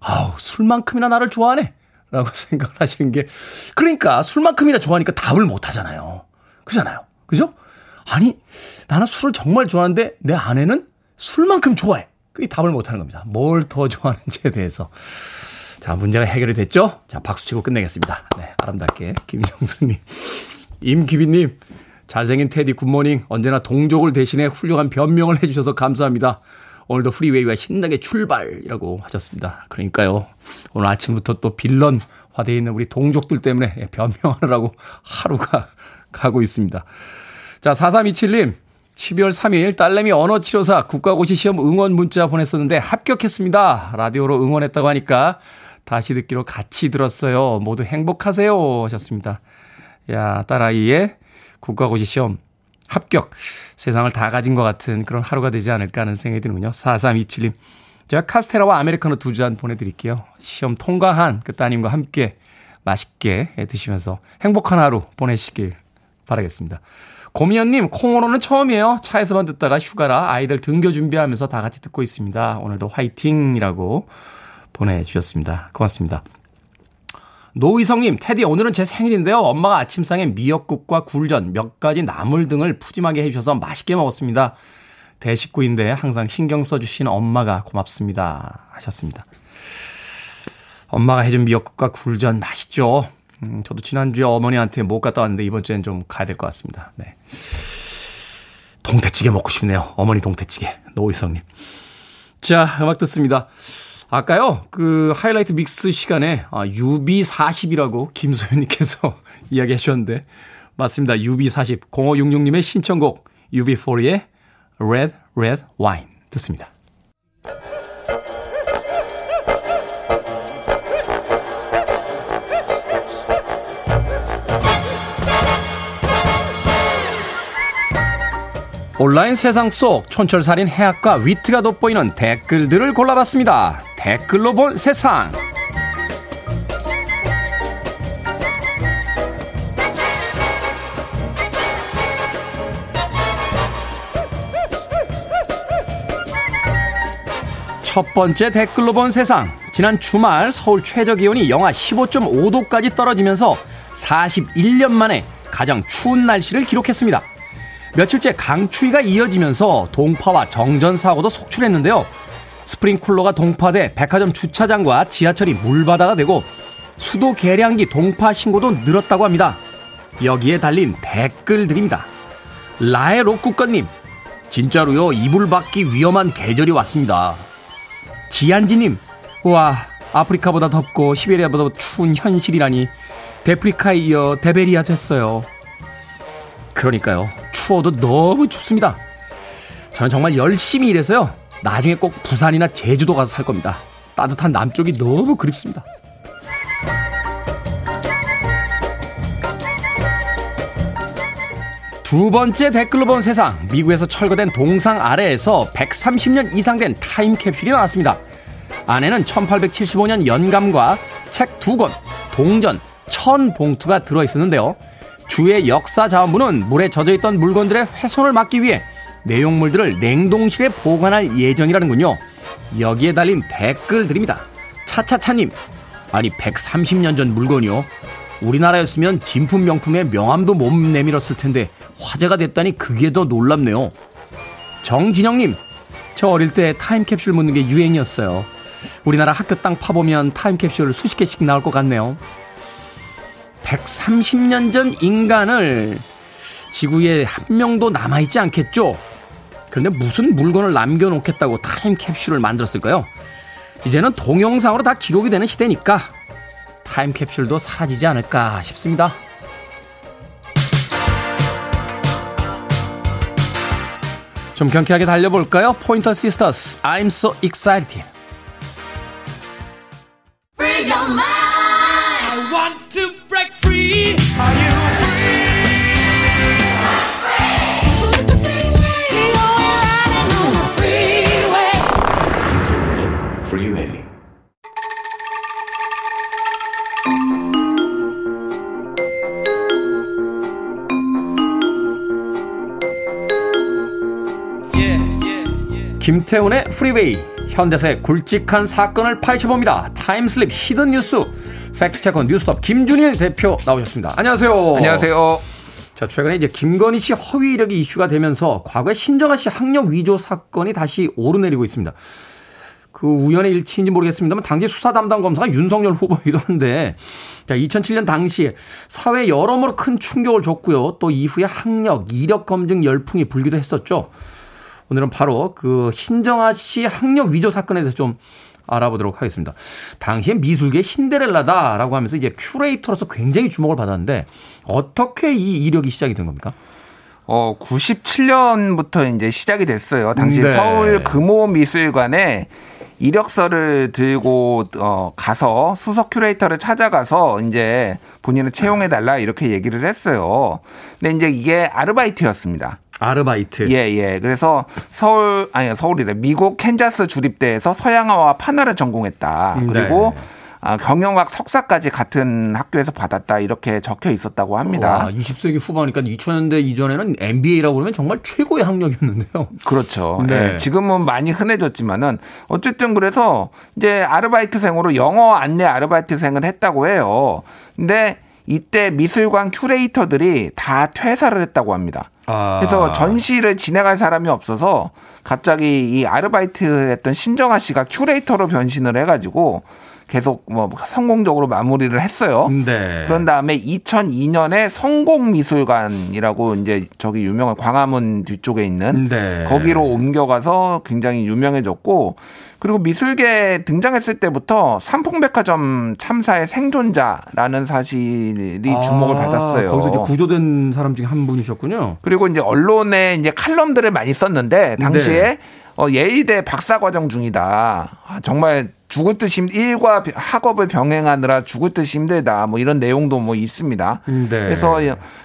A: 아우 술만큼이나 나를 좋아하네. 라고 생각을 하시는 게 그러니까 술만큼이나 좋아하니까 답을 못 하잖아요. 그잖아요. 그죠? 아니 나는 술을 정말 좋아하는데 내 아내는 술만큼 좋아해. 그 답을 못 하는 겁니다. 뭘 더 좋아하는지에 대해서. 자, 문제가 해결이 됐죠? 자, 박수 치고 끝내겠습니다. 네, 아름답게. 김영수님. 임기빈님. 잘생긴 테디 굿모닝. 언제나 동족을 대신해 훌륭한 변명을 해주셔서 감사합니다. 오늘도 프리웨이와 신나게 출발이라고 하셨습니다. 그러니까요. 오늘 아침부터 또 빌런 화되어 있는 우리 동족들 때문에 변명하느라고 하루가 가고 있습니다. 자, 4327님. 12월 3일 딸내미 언어치료사 국가고시 시험 응원 문자 보냈었는데 합격했습니다. 라디오로 응원했다고 하니까 다시 듣기로 같이 들었어요. 모두 행복하세요. 하셨습니다. 야, 딸아이의 국가고시 시험 합격. 세상을 다 가진 것 같은 그런 하루가 되지 않을까 하는 생각이 드는군요. 4327님. 제가 카스테라와 아메리카노 두 잔 보내드릴게요. 시험 통과한 그 따님과 함께 맛있게 드시면서 행복한 하루 보내시길 바라겠습니다. 고미연님, 콩으로는 처음이에요. 차에서만 듣다가 휴가라 아이들 등교 준비하면서 다 같이 듣고 있습니다. 오늘도 화이팅이라고 보내주셨습니다. 고맙습니다. 노희성님, 테디, 오늘은 제 생일인데요. 엄마가 아침상에 미역국과 굴전, 몇 가지 나물 등을 푸짐하게 해주셔서 맛있게 먹었습니다. 대식구인데 항상 신경 써주신 엄마가 고맙습니다. 하셨습니다. 엄마가 해준 미역국과 굴전 맛있죠? 음, 저도 지난주에 어머니한테 못 갔다 왔는데 이번 주엔 좀 가야 될 것 같습니다. 네. 동태찌개 먹고 싶네요. 어머니 동태찌개. 노희성님. 자, 음악 듣습니다. 아까요, 그 하이라이트 믹스 시간에 아, UB40이라고 김소연님께서 이야기 해주셨는데, 맞습니다. UB40. 0566님의 신청곡 UB40의 Red, Red Wine. 듣습니다. 온라인 세상 속 촌철살인 해학과 위트가 돋보이는 댓글들을 골라봤습니다. 댓글로 본 세상. 첫 번째 댓글로 본 세상. 지난 주말 서울 최저 기온이 영하 15.5도까지 떨어지면서 41년 만에 가장 추운 날씨를 기록했습니다. 며칠째 강추위가 이어지면서 동파와 정전 사고도 속출했는데요. 스프링쿨러가 동파돼 백화점 주차장과 지하철이 물바다가 되고 수도 계량기 동파 신고도 늘었다고 합니다. 여기에 달린 댓글들입니다. 록국건님, 진짜로요, 이불 밖이 위험한 계절이 왔습니다. 지안지님, 와, 아프리카보다 덥고 시베리아보다 추운 현실이라니, 데프리카에 이어 데베리아 됐어요. 그러니까요, 추워도 너무 춥습니다. 저는 정말 열심히 일해서요, 나중에 꼭 부산이나 제주도 가서 살 겁니다. 따뜻한 남쪽이 너무 그립습니다. 두 번째 댓글로 본 세상. 미국에서 철거된 동상 아래에서 130년 이상 된 타임캡슐이 나왔습니다. 안에는 1875년 연감과 책 두 권, 동전, 천 봉투가 들어있었는데요. 주의 역사 자원부는 물에 젖어있던 물건들의 훼손을 막기 위해 내용물들을 냉동실에 보관할 예정이라는군요. 여기에 달린 댓글들입니다. 차차차님, 아니 130년 전 물건이요. 우리나라였으면 진품 명품의 명함도 못 내밀었을 텐데 화제가 됐다니 그게 더 놀랍네요. 정진영님, 저 어릴 때 타임캡슐 묻는 게 유행이었어요. 우리나라 학교 땅 파보면 타임캡슐 수십 개씩 나올 것 같네요. 130년 전 인간을 지구에 한 명도 남아있지 않겠죠? 그런데 무슨 물건을 남겨놓겠다고 타임캡슐을 만들었을까요? 이제는 동영상으로 다 기록이 되는 시대니까 타임캡슐도 사라지지 않을까 싶습니다. 좀 경쾌하게 달려볼까요? Pointer Sisters, I'm so excited. 김태훈의 프리웨이 현대사의 굵직한 사건을 파헤쳐봅니다. Time Slip Hidden 뉴스 fact checker 뉴스톱 김준일 대표 나오셨습니다. 안녕하세요.
D: 안녕하세요.
A: 자 최근에 이제 김건희 씨 허위 이력이 이슈가 되면서 과거에 신정아 씨 학력 위조 사건이 다시 오르내리고 있습니다. 그 우연의 일치인지 모르겠습니다만 당시 수사 담당 검사가 윤석열 후보이기도 한데 자 2007년 당시 사회 여러모로 큰 충격을 줬고요. 또 이후에 학력, 이력 검증 열풍이 불기도 했었죠. 오늘은 바로 그 신정아 씨 학력 위조 사건에 대해서 좀 알아보도록 하겠습니다. 당시에 미술계 신데렐라다라고 하면서 이제 큐레이터로서 굉장히 주목을 받았는데 어떻게 이 이력이 시작이 된 겁니까?
D: 어, 97년부터 이제 시작이 됐어요. 당시
A: 네.
D: 서울 금호미술관에 이력서를 들고 어, 가서 수석 큐레이터를 찾아가서 이제 본인을 채용해 달라 이렇게 얘기를 했어요. 근데 이제 이게 아르바이트였습니다.
A: 아르바이트.
D: 예, 예. 그래서 서울, 아니, 서울이래. 미국 캔자스 주립대에서 서양어와 판화를 전공했다.
A: 네.
D: 그리고 아, 경영학 석사까지 같은 학교에서 받았다. 이렇게 적혀 있었다고 합니다.
A: 와, 20세기 후반이니까 2000년대 이전에는 MBA라고 그러면 정말 최고의 학력이었는데요.
D: 그렇죠.
A: 네.
D: 예, 지금은 많이 흔해졌지만은 어쨌든 그래서 이제 아르바이트생으로 영어 안내 아르바이트생을 했다고 해요. 근데 이때 미술관 큐레이터들이 다 퇴사를 했다고 합니다.
A: 아.
D: 그래서 전시를 진행할 사람이 없어서 갑자기 이 아르바이트 했던 신정아 씨가 큐레이터로 변신을 해가지고 계속 뭐 성공적으로 마무리를 했어요.
A: 네.
D: 그런 다음에 2002년에 성곡미술관이라고 이제 저기 유명한 광화문 뒤쪽에 있는
A: 네.
D: 거기로 옮겨가서 굉장히 유명해졌고 그리고 미술계 등장했을 때부터 삼풍백화점 참사의 생존자라는 사실이 주목을
A: 아,
D: 받았어요.
A: 거기서 이제 구조된 사람 중에 한 분이셨군요.
D: 그리고 이제 언론에 이제 칼럼들을 많이 썼는데 당시에
A: 네.
D: 어, 예의대 박사 과정 중이다. 아, 정말 죽을 듯이 힘- 일과 학업을 병행하느라 죽을 듯이 힘들다. 뭐 이런 내용도 뭐 있습니다.
A: 네.
D: 그래서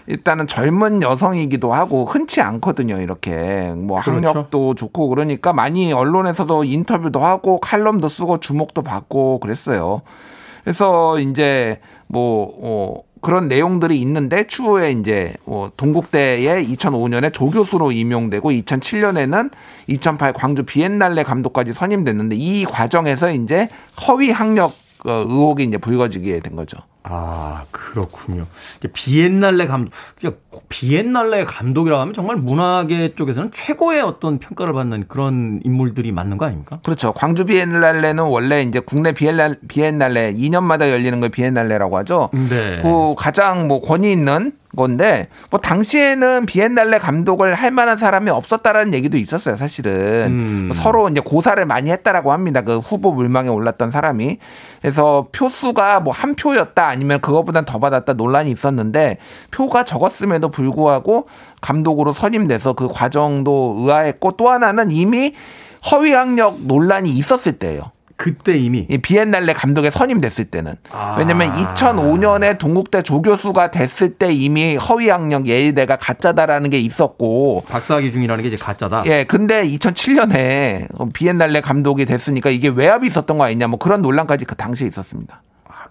D: 일단은 젊은 여성이기도 하고 흔치 않거든요. 이렇게 뭐
A: 그렇죠.
D: 학력도 좋고 그러니까 많이 언론에서도 인터뷰도 하고 칼럼도 쓰고 주목도 받고 그랬어요. 그래서 이제 뭐 어, 그런 내용들이 있는데 추후에 이제 뭐 동국대에 2005년에 조교수로 임용되고 2007년에는 2008 광주 비엔날레 감독까지 선임됐는데 이 과정에서 이제 허위 학력 어, 의혹이 이제 불거지게 된 거죠.
A: 아, 그렇군요. 비엔날레 감독, 비엔날레 감독이라고 하면 정말 문화계 쪽에서는 최고의 어떤 평가를 받는 그런 인물들이 맞는 거 아닙니까?
D: 그렇죠. 광주 비엔날레는 원래 이제 국내 비엔날, 비엔날레 2년마다 열리는 걸 비엔날레라고 하죠.
A: 네.
D: 그 가장 뭐 권위 있는 건데 뭐 당시에는 비엔날레 감독을 할 만한 사람이 없었다라는 얘기도 있었어요, 사실은.
A: 음.
D: 서로 이제 고사를 많이 했다라고 합니다. 그 후보 물망에 올랐던 사람이. 그래서 표수가 뭐 한 표였다 아니면 그거보단 더 받았다 논란이 있었는데 표가 적었음에도 불구하고 감독으로 선임돼서 그 과정도 의아했고 또 하나는 이미 허위 학력 논란이 있었을 때예요.
A: 그때 이미
D: 이 비엔날레 감독에 선임됐을 때는
A: 아.
D: 왜냐면 2005년에 동국대 조교수가 됐을 때 이미 허위 학력 예의대가 가짜다라는 게 있었고
A: 박사학위 중이라는 게 이제 가짜다.
D: 예 근데 2007년에 비엔날레 감독이 됐으니까 이게 외압이 있었던 거 아니냐 뭐 그런 논란까지 그 당시에 있었습니다.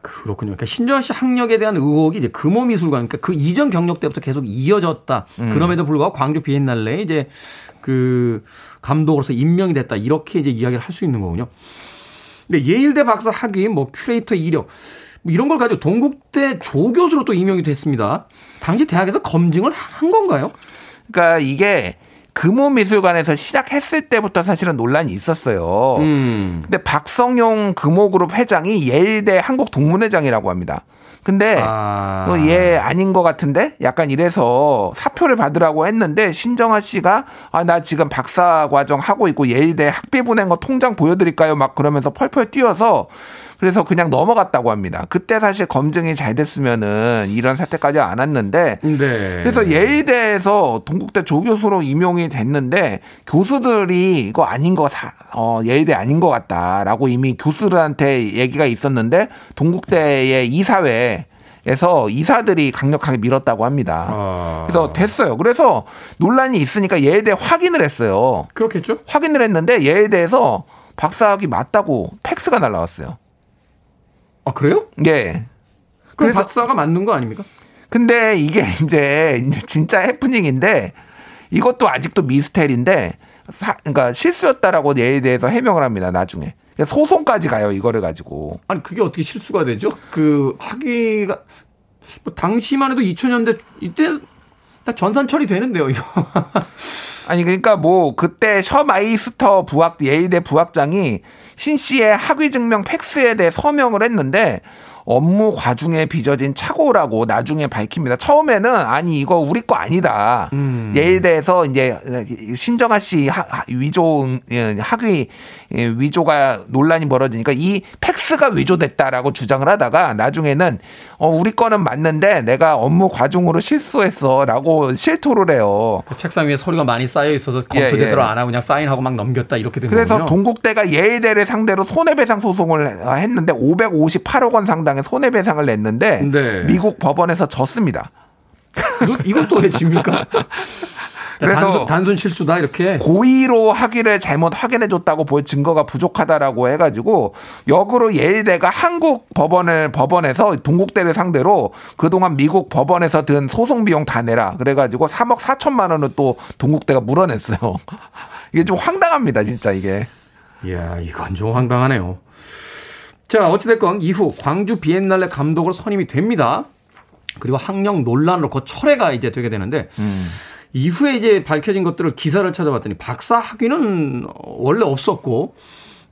A: 아, 그렇군요. 그러니까 신정아 씨 학력에 대한 의혹이 이제 금호미술관, 그러니까 그 이전 경력 때부터 계속 이어졌다.
D: 음.
A: 그럼에도 불구하고 광주 비엔날레에 이제 그 감독으로서 임명이 됐다. 이렇게 이제 이야기를 할 수 있는 거군요. 근데 예일대 박사 학위, 뭐 큐레이터 이력, 뭐 이런 걸 가지고 동국대 조교수로 또 임명이 됐습니다. 당시 대학에서 검증을 한 건가요?
D: 그러니까 이게 금호미술관에서 시작했을 때부터 사실은 논란이 있었어요.
A: 음.
D: 근데 박성용 금호그룹 회장이 예일대 한국 동문회장이라고 합니다. 근데
A: 아.
D: 어, 얘 아닌 것 같은데 약간 이래서 사표를 받으라고 했는데 신정아 씨가 아 나 지금 박사 과정 하고 있고 예일대 학비 보낸 거 통장 보여드릴까요? 막 그러면서 펄펄 뛰어서 그래서 그냥 넘어갔다고 합니다. 그때 사실 검증이 잘 됐으면은 이런 사태까지 안 왔는데
A: 네.
D: 그래서 예일대에서 동국대 조교수로 임용이 됐는데 교수들이 이거 아닌 거 사, 어, 예일대 아닌 것 같다라고 이미 교수들한테 얘기가 있었는데 동국대의 이사회 에서 이사들이 강력하게 밀었다고 합니다.
A: 아.
D: 그래서 됐어요. 그래서 논란이 있으니까 예일대 확인을 했어요.
A: 그렇겠죠?
D: 확인을 했는데 예일대에서 박사학위 맞다고 팩스가 날라왔어요.
A: 아, 그래요?
D: 예.
A: 그럼
D: 그래서-
A: 박사가 맞는 거 아닙니까?
D: 근데 이게 이제 이제 진짜 해프닝인데 이것도 아직도 미스테리인데 사- 그러니까 실수였다라고 예에 대해서 해명을 합니다. 나중에 소송까지 가요 이거를 가지고.
A: 아니 그게 어떻게 실수가 되죠? 그 학위가 뭐 당시만 해도 2000년대 이때 다 전산 처리 되는데요, 이거.
D: 아니 그러니까 뭐 그때 셔마이스터 부학 예의대 부학장이 신 씨의 학위 증명 팩스에 대해 서명을 했는데 업무 과중에 빚어진 착오라고 나중에 밝힙니다. 처음에는 아니 이거 우리 거 아니다.
A: 음.
D: 예의대에서 이제 신정아 씨 하- 위조 응- 예, 학위 예, 위조가 논란이 벌어지니까 이 팩스가 위조됐다라고 주장을 하다가 나중에는 어 우리 거는 맞는데 내가 업무 과중으로 실수했어라고 실토를 해요.
A: 책상 위에 서류가 많이 쌓여 있어서 검토
D: 예, 예.
A: 제대로 안 하고 그냥 사인하고 막 넘겼다 이렇게 된
D: 그래서
A: 거군요.
D: 동국대가 예의대를 상대로 손해배상 소송을 했는데 558억 원 상당의 손해배상을 냈는데
A: 네.
D: 미국 법원에서 졌습니다.
A: 이것도 왜 집니까?
D: 그래서
A: 단순, 단순 실수다 이렇게.
D: 고의로 학위를 잘못 확인해줬다고 볼 증거가 부족하다라고 해가지고 역으로 예의대가 한국 법원을 법원에서 동국대를 상대로 그동안 미국 법원에서 든 소송 비용 다 내라 그래가지고 3억 4천만 원을 또 동국대가 물어냈어요. 이게 좀 황당합니다 진짜 이게.
A: 이야, 이건 좀 황당하네요. 자, 어찌됐건 이후 광주 비엔날레 감독으로 선임이 됩니다. 그리고 학력 논란으로 그 철회가 이제 되게 되는데, 이후에 이제 밝혀진 것들을 기사를 찾아봤더니 박사 학위는 원래 없었고,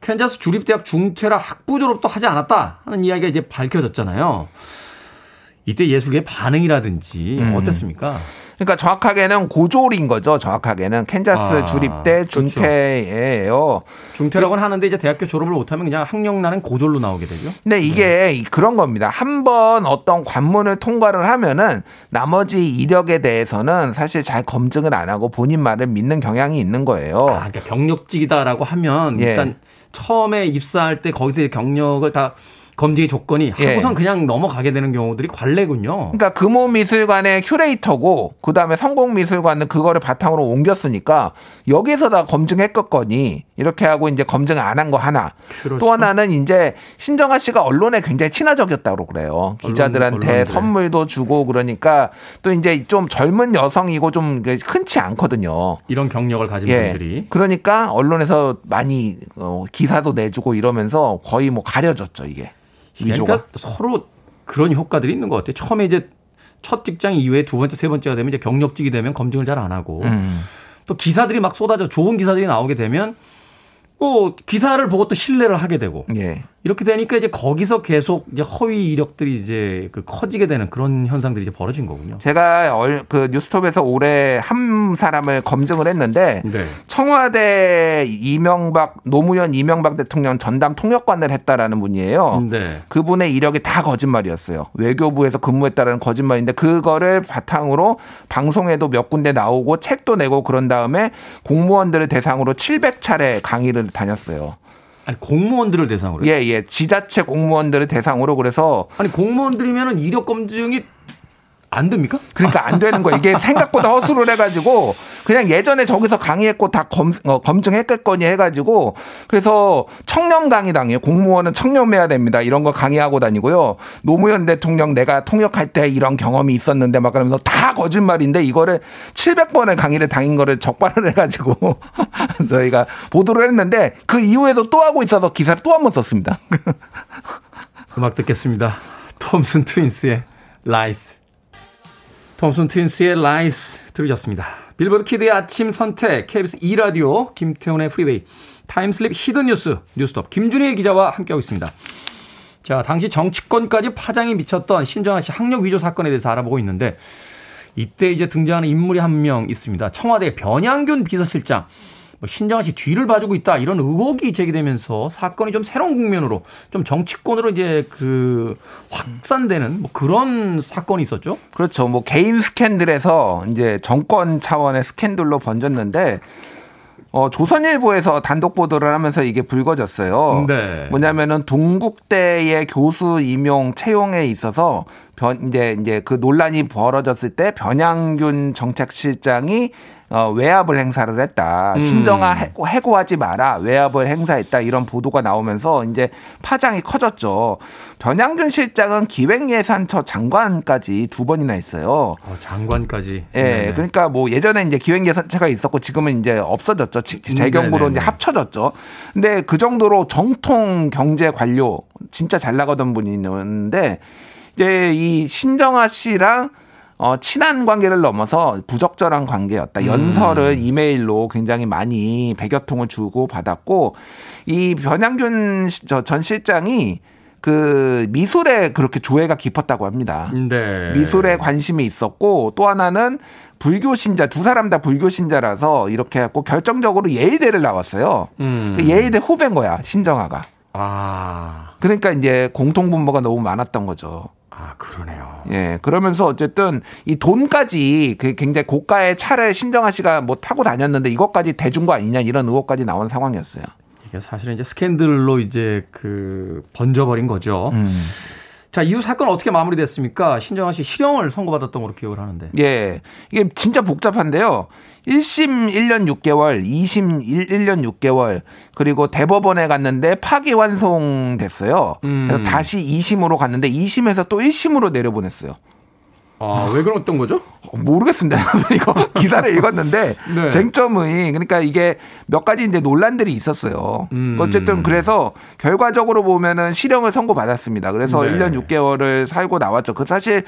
A: 캔자스 주립대학 중퇴라 학부 졸업도 하지 않았다 하는 이야기가 이제 밝혀졌잖아요. 이때 예술계 반응이라든지 어땠습니까?
D: 그러니까 정확하게는 고졸인 거죠. 정확하게는 캔자스
A: 아,
D: 주립대
A: 그렇죠.
D: 중퇴예요.
A: 중퇴라고는 하는데 이제 대학교 졸업을 못하면 그냥 학력 나는 고졸로 나오게 되죠.
D: 근데 이게
A: 네.
D: 그런 겁니다. 한 번 어떤 관문을 통과를 하면은 나머지 이력에 대해서는 사실 잘 검증을 안 하고 본인 말을 믿는 경향이 있는 거예요.
A: 아, 그러니까 경력직이다라고 하면
D: 예.
A: 일단 처음에 입사할 때 거기서 경력을 다 검증의 조건이
D: 예.
A: 하고선 그냥 넘어가게 되는 경우들이 관례군요.
D: 그러니까 금호 미술관의 큐레이터고 그다음에 성공 미술관은 그거를 바탕으로 옮겼으니까 여기서 다 검증했겠거니 이렇게 하고 이제 검증 안 한 거 하나.
A: 그렇죠.
D: 또 하나는 이제 신정아 씨가 언론에 굉장히 친화적이었다고 그래요. 기자들한테
A: 언론들.
D: 선물도 주고 그러니까 또 이제 좀 젊은 여성이고 좀 흔치 않거든요.
A: 이런 경력을 가진
D: 예.
A: 분들이.
D: 그러니까 언론에서 많이 어, 기사도 내주고 이러면서 거의 뭐 가려졌죠 이게. 위조가.
A: 그러니까 서로 그런 효과들이 있는 것 같아요. 처음에 이제 첫 직장 이후에 두 번째, 세 번째가 되면 이제 경력직이 되면 검증을 잘 안 하고
D: 음.
A: 또 기사들이 막 쏟아져 좋은 기사들이 나오게 되면 또 기사를 보고 또 신뢰를 하게 되고
D: 예.
A: 이렇게 되니까 이제 거기서 계속 이제 허위 이력들이 이제 그 커지게 되는 그런 현상들이 이제 벌어진 거군요.
D: 제가 얼- 그 뉴스톱에서 올해 한 사람을 검증을 했는데
A: 네.
D: 청와대 이명박 노무현 이명박 대통령 전담 통역관을 했다라는 분이에요.
A: 네.
D: 그분의 이력이 다 거짓말이었어요. 외교부에서 근무했다라는 거짓말인데 그거를 바탕으로 방송에도 몇 군데 나오고 책도 내고 그런 다음에 공무원들을 대상으로 700차례 강의를 다녔어요.
A: 아니 공무원들을 대상으로.
D: 예, 예. 지자체 공무원들을 대상으로 그래서
A: 아니 공무원들이면은 이력 검증이 안 됩니까?
D: 그러니까 안 되는 거예요. 이게 생각보다 허술을 해가지고 그냥 예전에 저기서 강의했고 다 검, 어, 검증했겠거니 해가지고 그래서 청렴 강의 당해요. 공무원은 청렴해야 됩니다. 이런 거 강의하고 다니고요. 노무현 대통령 내가 통역할 때 이런 경험이 있었는데 막 그러면서 다 거짓말인데 이거를 700번의 강의를 당인 거를 적발을 해가지고 저희가 보도를 했는데 그 이후에도 또 하고 있어서 기사를 또 한 번 썼습니다.
A: 음악 듣겠습니다. Thompson Twins의 Lies. Thompson Twins의 Lies 들으셨습니다. Billboard Kid의 아침 선택, KBS 2라디오, 김태훈의 프리웨이, Time Slip Hidden 뉴스, 뉴스톱, 김준일 기자와 함께하고 있습니다. 자, 당시 정치권까지 파장이 미쳤던 신정아 씨 학력 위조 사건에 대해서 알아보고 있는데, 이때 이제 등장하는 인물이 한 명 있습니다. 청와대 변양균 비서실장. 뭐 신정아 씨 뒤를 봐주고 있다 이런 의혹이 제기되면서 사건이 좀 새로운 국면으로 좀 정치권으로 이제 그 확산되는 뭐 그런 사건이 있었죠.
D: 그렇죠. 뭐 개인 스캔들에서 이제 정권 차원의 스캔들로 번졌는데 어, 조선일보에서 단독 보도를 하면서 이게 불거졌어요.
A: 네.
D: 뭐냐면은 동국대의 교수 임용 채용에 있어서 변 이제 이제 그 논란이 벌어졌을 때 변양균 정책실장이 어, 외압을 행사를 했다.
A: 음.
D: 신정아 해고, 해고하지 마라. 외압을 행사했다. 이런 보도가 나오면서 이제 파장이 커졌죠. 변양균 실장은 기획예산처 장관까지 두 번이나 했어요.
A: 어, 장관까지.
D: 예,
A: 네.
D: 그러니까 뭐 예전에 이제 기획예산처가 있었고 지금은 이제 없어졌죠. 지- 재경부로
A: 네네네.
D: 이제 합쳐졌죠. 근데 그 정도로 정통 경제 관료 진짜 잘 나가던 분이 있는데 이제 이 신정아 씨랑 어, 친한 관계를 넘어서 부적절한 관계였다. 연설을 이메일로 굉장히 많이 백여 통을 주고 받았고 이 변양균 시- 저전 실장이 그 미술에 그렇게 조예가 깊었다고 합니다.
A: 네.
D: 미술에 관심이 있었고 또 하나는 불교 신자 두 사람 다 불교 신자라서 이렇게 했고 결정적으로 예의대를 나왔어요.
A: 음.
D: 그 예의대 후배인 거야 신정아가.
A: 아,
D: 그러니까 이제 공통 분모가 너무 많았던 거죠.
A: 아 그러네요.
D: 예, 그러면서 어쨌든 이 돈까지 그 굉장히 고가의 차를 신정아 씨가 뭐 타고 다녔는데 이것까지 대준 거 아니냐 이런 의혹까지 나온 상황이었어요.
A: 이게 사실은 이제 스캔들로 이제 그 번져버린 거죠.
D: 음.
A: 자, 이후 사건 어떻게 마무리됐습니까? 신정아 씨 실형을 선고받았던 걸로 기억을 하는데.
D: 예. 이게 진짜 복잡한데요. 1심 1년 6개월, 2심 1, 년 6개월, 그리고 대법원에 갔는데 파기환송됐어요.
A: 음.
D: 그래서 다시 2심으로 갔는데 2심에서 또 1심으로 내려보냈어요.
A: 아, 왜 그랬던 거죠?
D: 어, 모르겠습니다. 이거 기사를 읽었는데
A: 네.
D: 쟁점이 그러니까 이게 몇 가지 이제 논란들이 있었어요.
A: 음.
D: 어쨌든 그래서 결과적으로 보면은 실형을 선고받았습니다. 그래서
A: 네.
D: 1년 6개월을 살고 나왔죠. 그 사실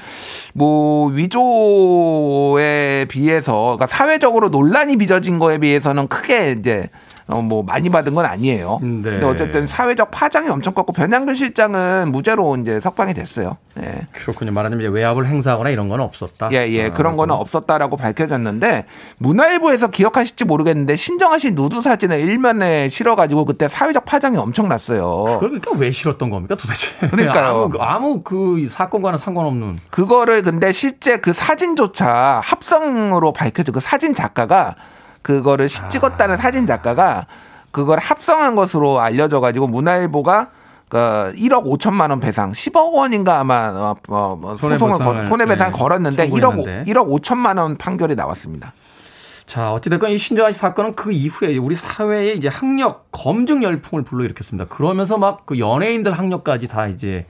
D: 뭐 위조에 비해서 그러니까 사회적으로 논란이 빚어진 거에 비해서는 크게 이제 어, 뭐 많이 받은 건 아니에요.
A: 네.
D: 근데 어쨌든 사회적 파장이 엄청 컸고 변양근 실장은 무죄로 이제 석방이 됐어요. 예.
A: 그렇군요. 말하자면 이제 외압을 행사하거나 이런 건 없었다.
D: 예, 예.
A: 아,
D: 그런 거는 없었다라고 밝혀졌는데 문화일보에서 기억하실지 모르겠는데 신정아 씨 누드 사진을 일면에 실어가지고 그때 사회적 파장이 엄청 났어요.
A: 그러니까 왜 싫었던 겁니까 도대체?
D: 그러니까요.
A: 아무, 아무 그 사건과는 상관없는.
D: 그거를 근데 실제 그 사진조차 합성으로 밝혀져 그 사진 작가가 그거를 시- 찍었다는 사진 작가가 그걸 합성한 것으로 알려져 가지고 문화일보가 그 1억 5천만 원 배상, 10억 원인가 아마 어, 어, 뭐 소송을 걸, 손해배상
A: 네,
D: 걸었는데 1억
A: 청구했는데.
D: 1억 5천만 원 판결이 나왔습니다.
A: 자, 어찌됐건 이 신정아 씨 사건은 그 이후에 우리 사회에 이제 학력 검증 열풍을 불러일으켰습니다. 그러면서 막 그 연예인들 학력까지 다 이제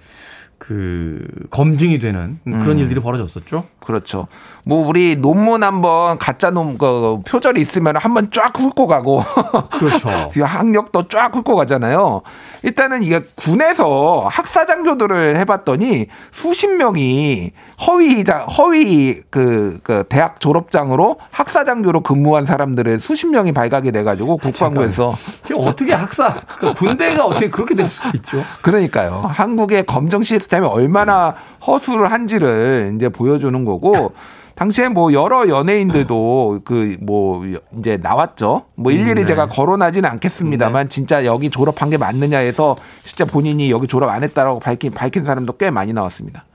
A: 그 검증이 되는 그런 일들이 벌어졌었죠.
D: 그렇죠. 뭐 우리 논문 한번 가짜 논그 표절이 있으면 한번 쫙 훑고 가고
A: 그렇죠.
D: 그 학력도 쫙 훑고 가잖아요. 일단은 이게 군에서 학사장교들을 해봤더니 수십 명이 허위자 허위 그, 그 대학 졸업장으로 학사장교로 근무한 사람들을 수십 명이 발각이 돼가지고 국방부에서
A: 이게 어떻게 학사 그 군대가 어떻게 그렇게 될 수가 있죠?
D: 그러니까요. 한국의 검정 시스템이 얼마나 허술을 한지를 이제 보여주는 거고. 당시에 뭐 여러 연예인들도 그 뭐 이제 나왔죠. 뭐 일일이
A: 네.
D: 제가 거론하지는 않겠습니다만 진짜 여기 졸업한 게 맞느냐 해서 진짜 본인이 여기 졸업 안 했다라고 밝힌 밝힌 사람도 꽤 많이 나왔습니다.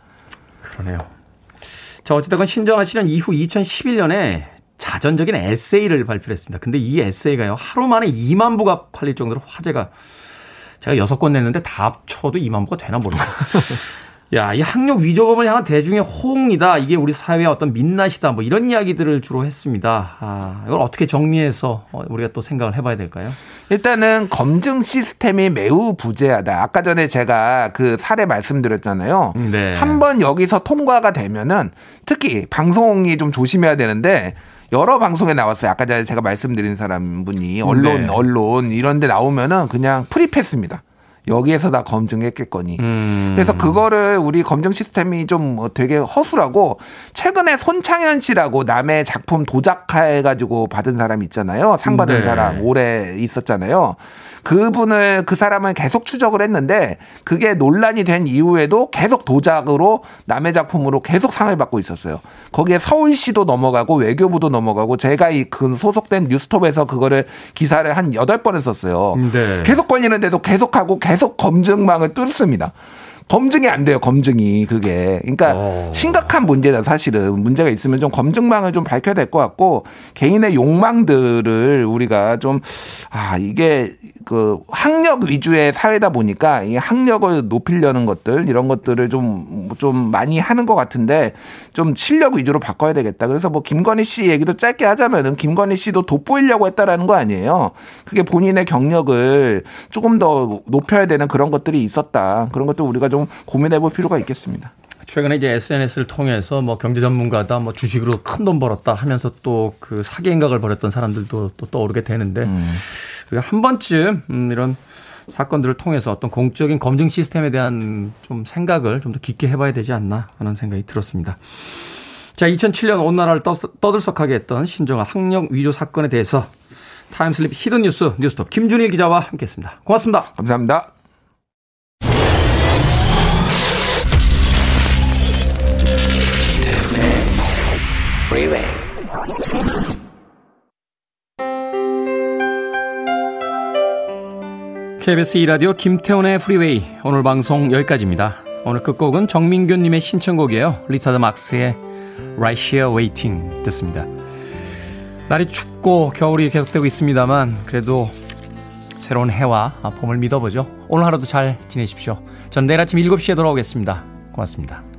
A: 그러네요. 자, 어찌됐건 신정아 씨는 이후 2011년에 자전적인 에세이를 발표했습니다. 근데 이 에세이가요, 하루 만에 2만 부가 팔릴 정도로 화제가, 제가 여섯 권 냈는데 다 합쳐도 2만 부가 되나 모르겠어요. 야, 이 학력 위조범을 향한 대중의 호응이다. 이게 우리 사회의 어떤 민낯이다. 뭐 이런 이야기들을 주로 했습니다. 아, 이걸 어떻게 정리해서 어, 우리가 또 생각을 해봐야 될까요?
D: 일단은 검증 시스템이 매우 부재하다. 아까 전에 제가 그 사례 말씀드렸잖아요.
A: 네.
D: 한번 여기서 통과가 되면은 특히 방송이 좀 조심해야 되는데 여러 방송에 나왔어요. 아까 전에 제가 말씀드린 사람 분이 언론,
A: 네.
D: 언론 이런 데 나오면은 그냥 프리패스입니다. 여기에서 다 검증했겠거니.
A: 음.
D: 그래서 그거를 우리 검증 시스템이 좀뭐 되게 허술하고 최근에 손창현 씨라고 남의 작품 도작해 가지고 받은 사람 있잖아요. 상 받은
A: 네.
D: 사람 오래 있었잖아요. 그분을 그 사람은 계속 추적을 했는데 그게 논란이 된 이후에도 계속 도작으로 남의 작품으로 계속 상을 받고 있었어요. 거기에 서울시도 넘어가고 외교부도 넘어가고 제가 이 그 소속된 뉴스톱에서 그거를 기사를 한 여덟 번 했었어요.
A: 네.
D: 계속 걸리는데도 계속하고 계속 검증망을 뚫습니다. 검증이 안 돼요, 검증이. 그게. 그러니까
A: 어.
D: 심각한 문제다, 사실은. 문제가 있으면 좀 검증망을 좀 밝혀야 될 것 같고, 개인의 욕망들을 우리가 좀, 아, 이게 그 학력 위주의 사회다 보니까 이 학력을 높이려는 것들, 이런 것들을 좀, 좀 많이 하는 것 같은데, 좀 실력 위주로 바꿔야 되겠다. 그래서 뭐 김건희 씨 얘기도 짧게 하자면은 김건희 씨도 돋보이려고 했다라는 거 아니에요. 그게 본인의 경력을 조금 더 높여야 되는 그런 것들이 있었다. 그런 것도 우리가 좀 고민해 볼 필요가 있겠습니다.
A: 최근에 이제 SNS를 통해서 뭐 경제 전문가다, 뭐 주식으로 큰 돈 벌었다 하면서 또 그 사기 행각을 벌였던 사람들도 또 떠오르게 되는데 우리가 한 번쯤 음, 이런 사건들을 통해서 어떤 공적인 검증 시스템에 대한 좀 생각을 좀 더 깊게 해봐야 되지 않나 하는 생각이 들었습니다. 자, 2007년 온 나라를 떠, 떠들썩하게 했던 신정아 학력 위조 사건에 대해서 Time Slip Hidden 뉴스 뉴스톱 김준일 기자와 함께했습니다. 고맙습니다.
D: 감사합니다.
A: KBS 2라디오 김태훈의 프리웨이 오늘 방송 여기까지입니다. 오늘 끝곡은 정민균님의 신청곡이에요. 리타드 막스의 Right Here Waiting 듣습니다. 날이 춥고 겨울이 계속되고 있습니다만 그래도 새로운 해와 봄을 믿어보죠. 오늘 하루도 잘 지내십시오. 전 내일 아침 7시에 돌아오겠습니다. 고맙습니다.